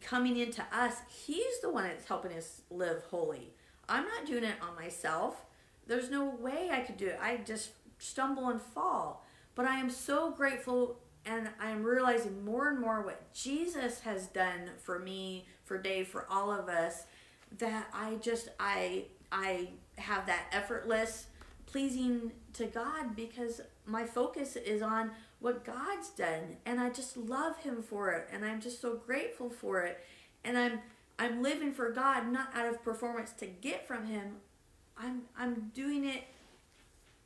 coming into us he's the one that's helping us live holy. I'm not doing it on myself. There's no way I could do it. I just stumble and fall. But I am so grateful and I'm realizing more and more what Jesus has done for me, for Dave, for all of us, that I just I I have that effortless pleasing to God because my focus is on what God's done and I just love him for it and I'm just so grateful for it and I'm I'm living for God not out of performance to get from him. I'm I'm doing it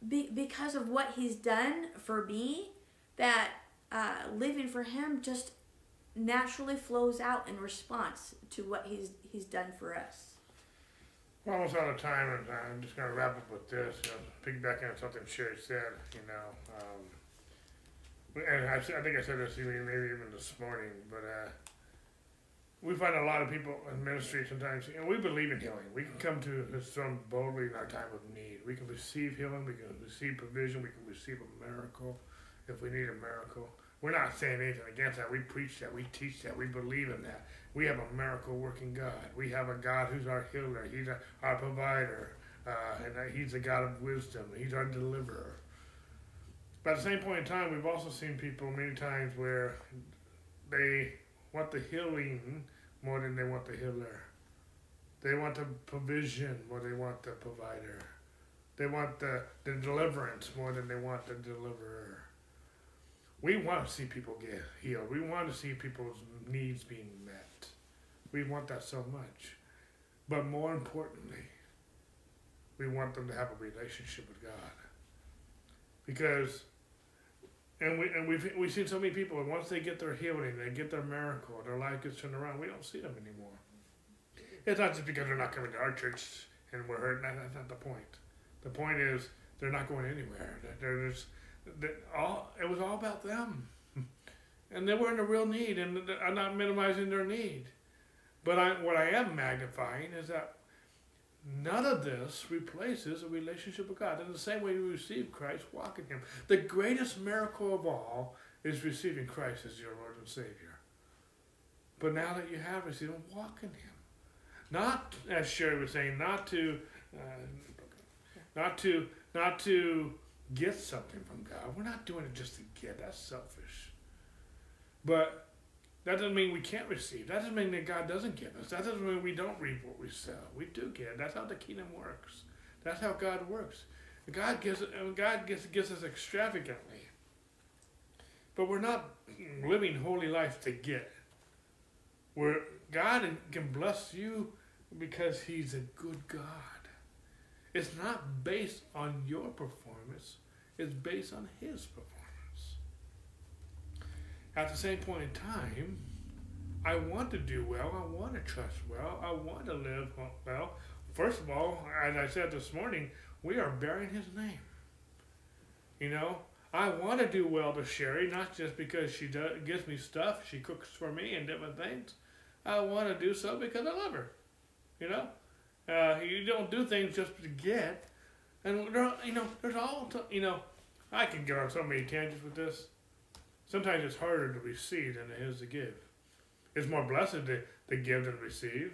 be, because of what he's done for me that uh, living for him just naturally flows out in response to what he's he's done for us. We're almost out of time, and I'm just going to wrap up with this. You know, piggybacking on something Sherry said, you know, um, and I, I, think I said this maybe even this morning, but uh, we find a lot of people in ministry sometimes, know, we believe in healing. We can come to His throne boldly in our time of need. We can receive healing. We can receive provision. We can receive a miracle if we need a miracle. We're not saying anything against that. We preach that. We teach that. We believe in that. We have a miracle working God. We have a God who's our healer. He's a, our provider. Uh, and He's a God of wisdom. He's our deliverer. But at the same point in time, we've also seen people many times where they want the healing more than they want the healer. They want the provision more than they want the provider. They want the, the deliverance more than they want the deliverer we want to see people get healed. We want to see people's needs being met. We want that so much. But more importantly, we want them to have a relationship with God. Because and we and we've we've seen so many people. And once they get their healing, they get their miracle, their life gets turned around. We don't see them anymore. It's not just because they're not coming to our church and we're hurting. That's not the point. The point is they're not going anywhere. They're just they, all. It was all about them, and they were in a real need. And I'm not minimizing their need, but I, what I am magnifying is that None of this replaces a relationship with God. In the same way you receive Christ, walk in Him. The greatest miracle of all is receiving Christ as your Lord and Savior. But now that you have received Him, walk in Him. Not, as Sherry was saying, not to, uh, not to, not to get something from God. We're not doing it just to get. That's selfish. But that doesn't mean we can't receive. That doesn't mean that God doesn't give us. That doesn't mean we don't reap what we sow. We do get. That's how the kingdom works. That's how God works. God gives God gives, gives us extravagantly. But we're not living holy life to get. Where God can bless you because He's a good God. It's not based on your performance, it's based on His performance. At the same point in time, I want to do well. I want to trust well. I want to live well. First of all, as I said this morning, we are bearing His name. You know, I want to do well to Sherry, not just because she does, gives me stuff, she cooks for me and different things. I want to do so because I love her. You know, uh, you don't do things just to get. And there, you know, there's all you know. I can go on so many tangents with this. Sometimes it's harder to receive than it is to give. It's more blessed to, to give than receive.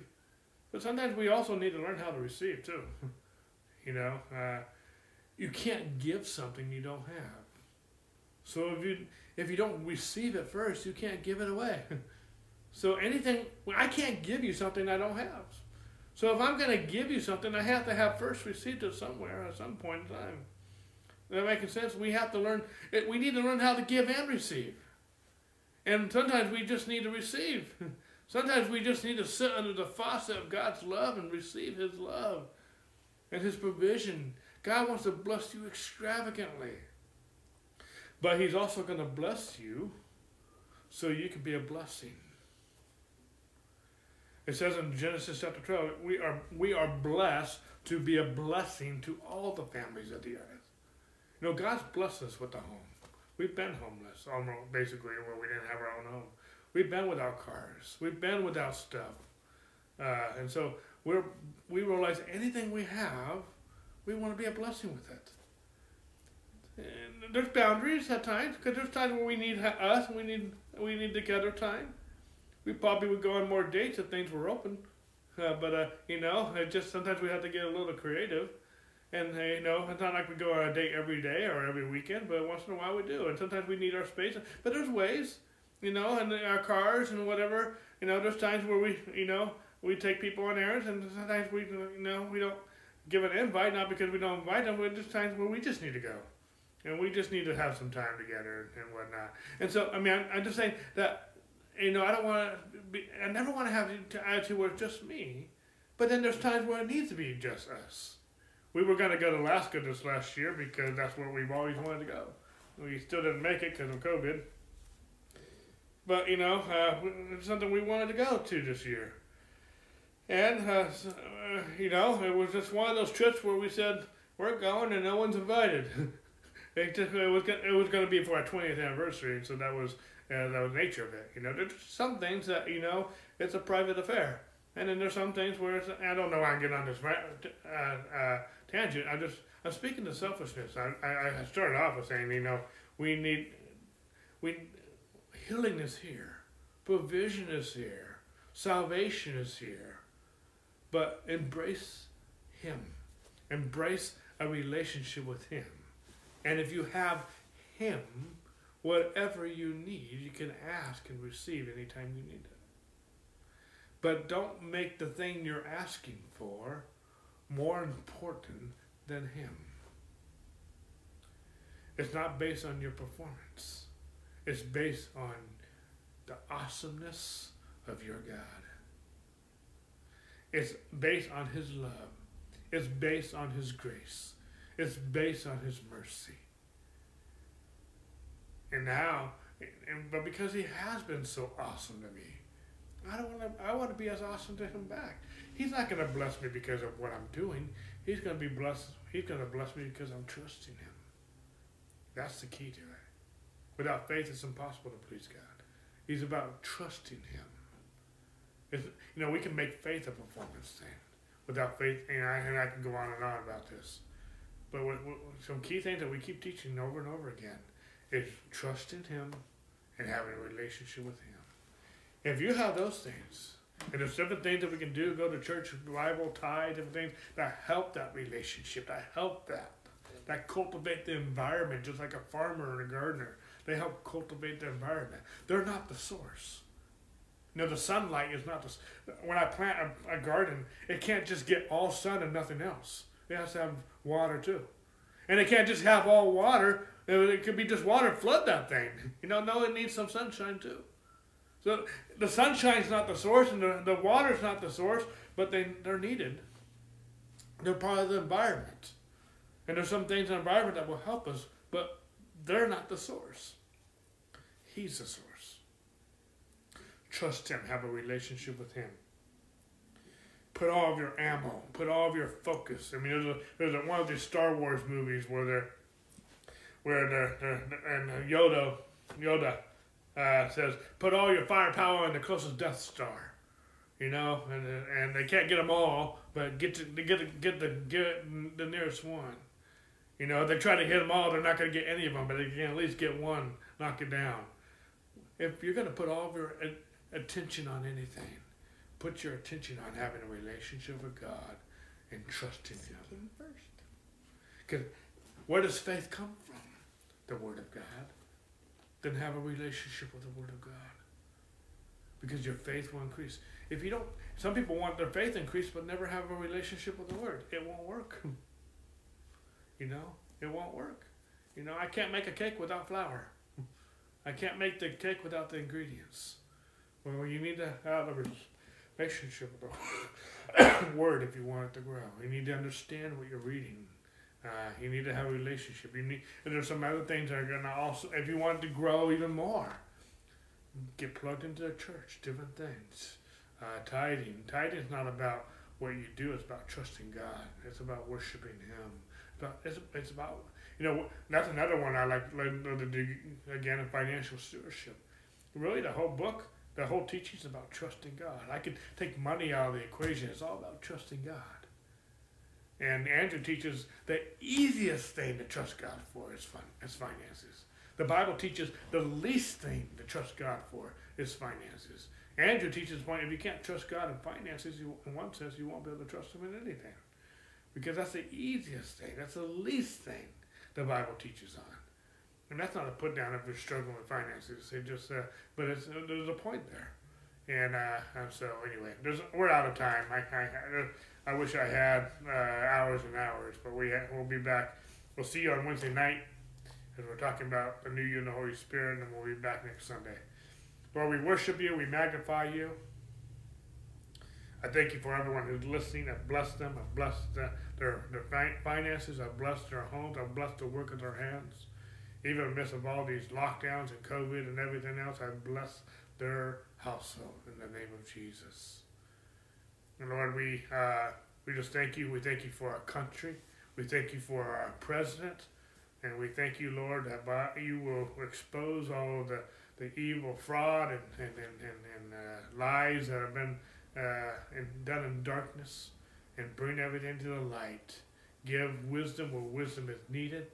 But sometimes we also need to learn how to receive too. you know, uh, you can't give something you don't have. So if you if you don't receive it first, you can't give it away. so anything I can't give you something I don't have. So if I'm going to give you something, I have to have first received it somewhere at some point in time Is that making sense? We have to learn, we need to learn how to give and receive. And sometimes we just need to receive. Sometimes we just need to sit under the faucet of God's love and receive His love and His provision. God wants to bless you extravagantly. But He's also going to bless you so you can be a blessing. It says in Genesis chapter 12, we are, we are blessed to be a blessing to all the families of the earth. You know, God's blessed us with a home. We've been homeless, almost basically, where we didn't have our own home. We've been without cars. We've been without stuff, uh, and so we're we realize anything we have, we want to be a blessing with it. And there's boundaries at times because there's times where we need us we need we need together time. We probably would go on more dates if things were open, uh, but uh, you know, it just sometimes we have to get a little creative. And you know, it's not like we go on a date every day or every weekend, but once in a while we do. And sometimes we need our space. But there's ways, you know, and our cars and whatever. You know, there's times where we, you know, we take people on errands, and sometimes we, you know, we don't give an invite, not because we don't invite them, but just times where we just need to go. And we just need to have some time together and whatnot. And so, I mean, I'm, I'm just saying that, you know, I don't want to be, I never want to have the attitude where it's just me, but then there's times where it needs to be just us we were going to go to Alaska this last year because that's where we've always wanted to go. We still didn't make it because of COVID. But, you know, uh, it's something we wanted to go to this year. And, uh, uh, you know, it was just one of those trips where we said, we're going and no one's invited. it, just, it was it was going to be for our 20th anniversary, so that was uh, was nature of it. You know, there's some things that, you know, it's a private affair. And then there's some things where it's, I don't know why I'm getting on this uh, uh, tangent. I'm just I'm speaking to selfishness. I, I, I started off with saying, you know, we need we healing is here, provision is here, salvation is here, but embrace Him, embrace a relationship with Him, and if you have Him, whatever you need, you can ask and receive anytime you need it. But don't make the thing you're asking for more important than Him. It's not based on your performance, it's based on the awesomeness of your God. It's based on His love, it's based on His grace, it's based on His mercy. And now, and, but because he has been so awesome to me, I don't want to. I want to be as awesome to him back. He's not going to bless me because of what I'm doing. He's going to be blessed. He's going to bless me because I'm trusting him. That's the key to it. Without faith, it's impossible to please God. He's about trusting him. It's, you know, we can make faith a performance thing. Without faith, and I, and I can go on and on about this. But what, what, some key things that we keep teaching over and over again is trusting Him and having a relationship with Him. If you have those things, and there's different things that we can do, go to church, Bible, tithe, different things that help that relationship, that help that, that cultivate the environment, just like a farmer and a gardener. They help cultivate the environment. They're not the source. Know, the sunlight is not the. When I plant a, a garden, it can't just get all sun and nothing else. It has to have water too, and it can't just have all water. It could be just water flood that thing. You know, no, it needs some sunshine too. So the sunshine's not the source, and the, the water's not the source, but they they're needed. They're part of the environment, and there's some things in the environment that will help us, but they're not the source. He's the source. Trust Him. Have a relationship with Him. Put all of your ammo. Put all of your focus. I mean, there's a, there's a, one of these Star Wars movies where they're where they're and Yoda Yoda uh, says, "Put all your firepower in the closest Death Star." You know, and and they can't get them all, but get to get get the get the nearest one. You know, they try to hit them all, they're not going to get any of them, but they can at least get one, knock it down. If you're going to put all of your attention on anything, put your attention on having a relationship with God and trusting Him. First. Because where does faith come from? The Word of God. Then have a relationship with the Word of God. Because your faith will increase. If you don't, some people want their faith increased but never have a relationship with the Word. It won't work. you know, it won't work. You know, I can't make a cake without flour. I can't make the cake without the ingredients. Well, you need to have a relationship with the word if you want it to grow. You need to understand what you're reading. Uh, you need to have a relationship. You need, and there's some other things that are gonna also, if you want to grow even more, get plugged into the church. Different things. Uh, tithing. Tithing is not about what you do. It's about trusting God. It's about worshiping Him. It's about, it's, it's about you know that's another one I like. like again, financial stewardship. Really, the whole book the whole teaching is about trusting God. I could take money out of the equation. It's all about trusting God. And Andrew teaches the easiest thing to trust God for is, fun, is finances. The Bible teaches the least thing to trust God for is finances. Andrew teaches the point if you can't trust God in finances, you, in one sense, you won't be able to trust Him in anything. Because that's the easiest thing. That's the least thing the Bible teaches on. And that's not a put down if you're struggling with finances. It just, uh, but it's there's a point there, and uh, so anyway, we're out of time. I I, I wish I had uh, hours and hours, but we we'll be back. We'll see you on Wednesday night as we're talking about the new you and the Holy Spirit, and we'll be back next Sunday. Lord, we worship you, we magnify you. I thank you for everyone who's listening. I've blessed them. I've blessed uh, their, their finances. I've blessed their homes. I've blessed the work of their hands even in the midst of all these lockdowns and COVID and everything else, I bless their household in the name of Jesus. And Lord, we uh, we just thank you. We thank you for our country. We thank you for our president. And we thank you, Lord, that by, you will expose all of the, the evil fraud and, and, and, and, uh, lies that have been uh, done in darkness and bring everything to the light. Give wisdom where wisdom is needed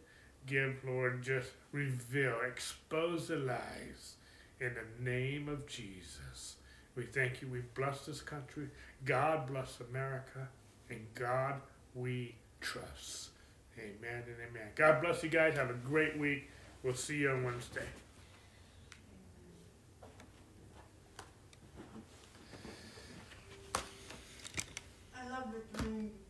give, Lord, just reveal, expose the lies in the name of Jesus. We thank you. We bless this country. God bless America. And God we trust. Amen and amen. God bless you guys. Have a great week. We'll see you on Wednesday. I love it.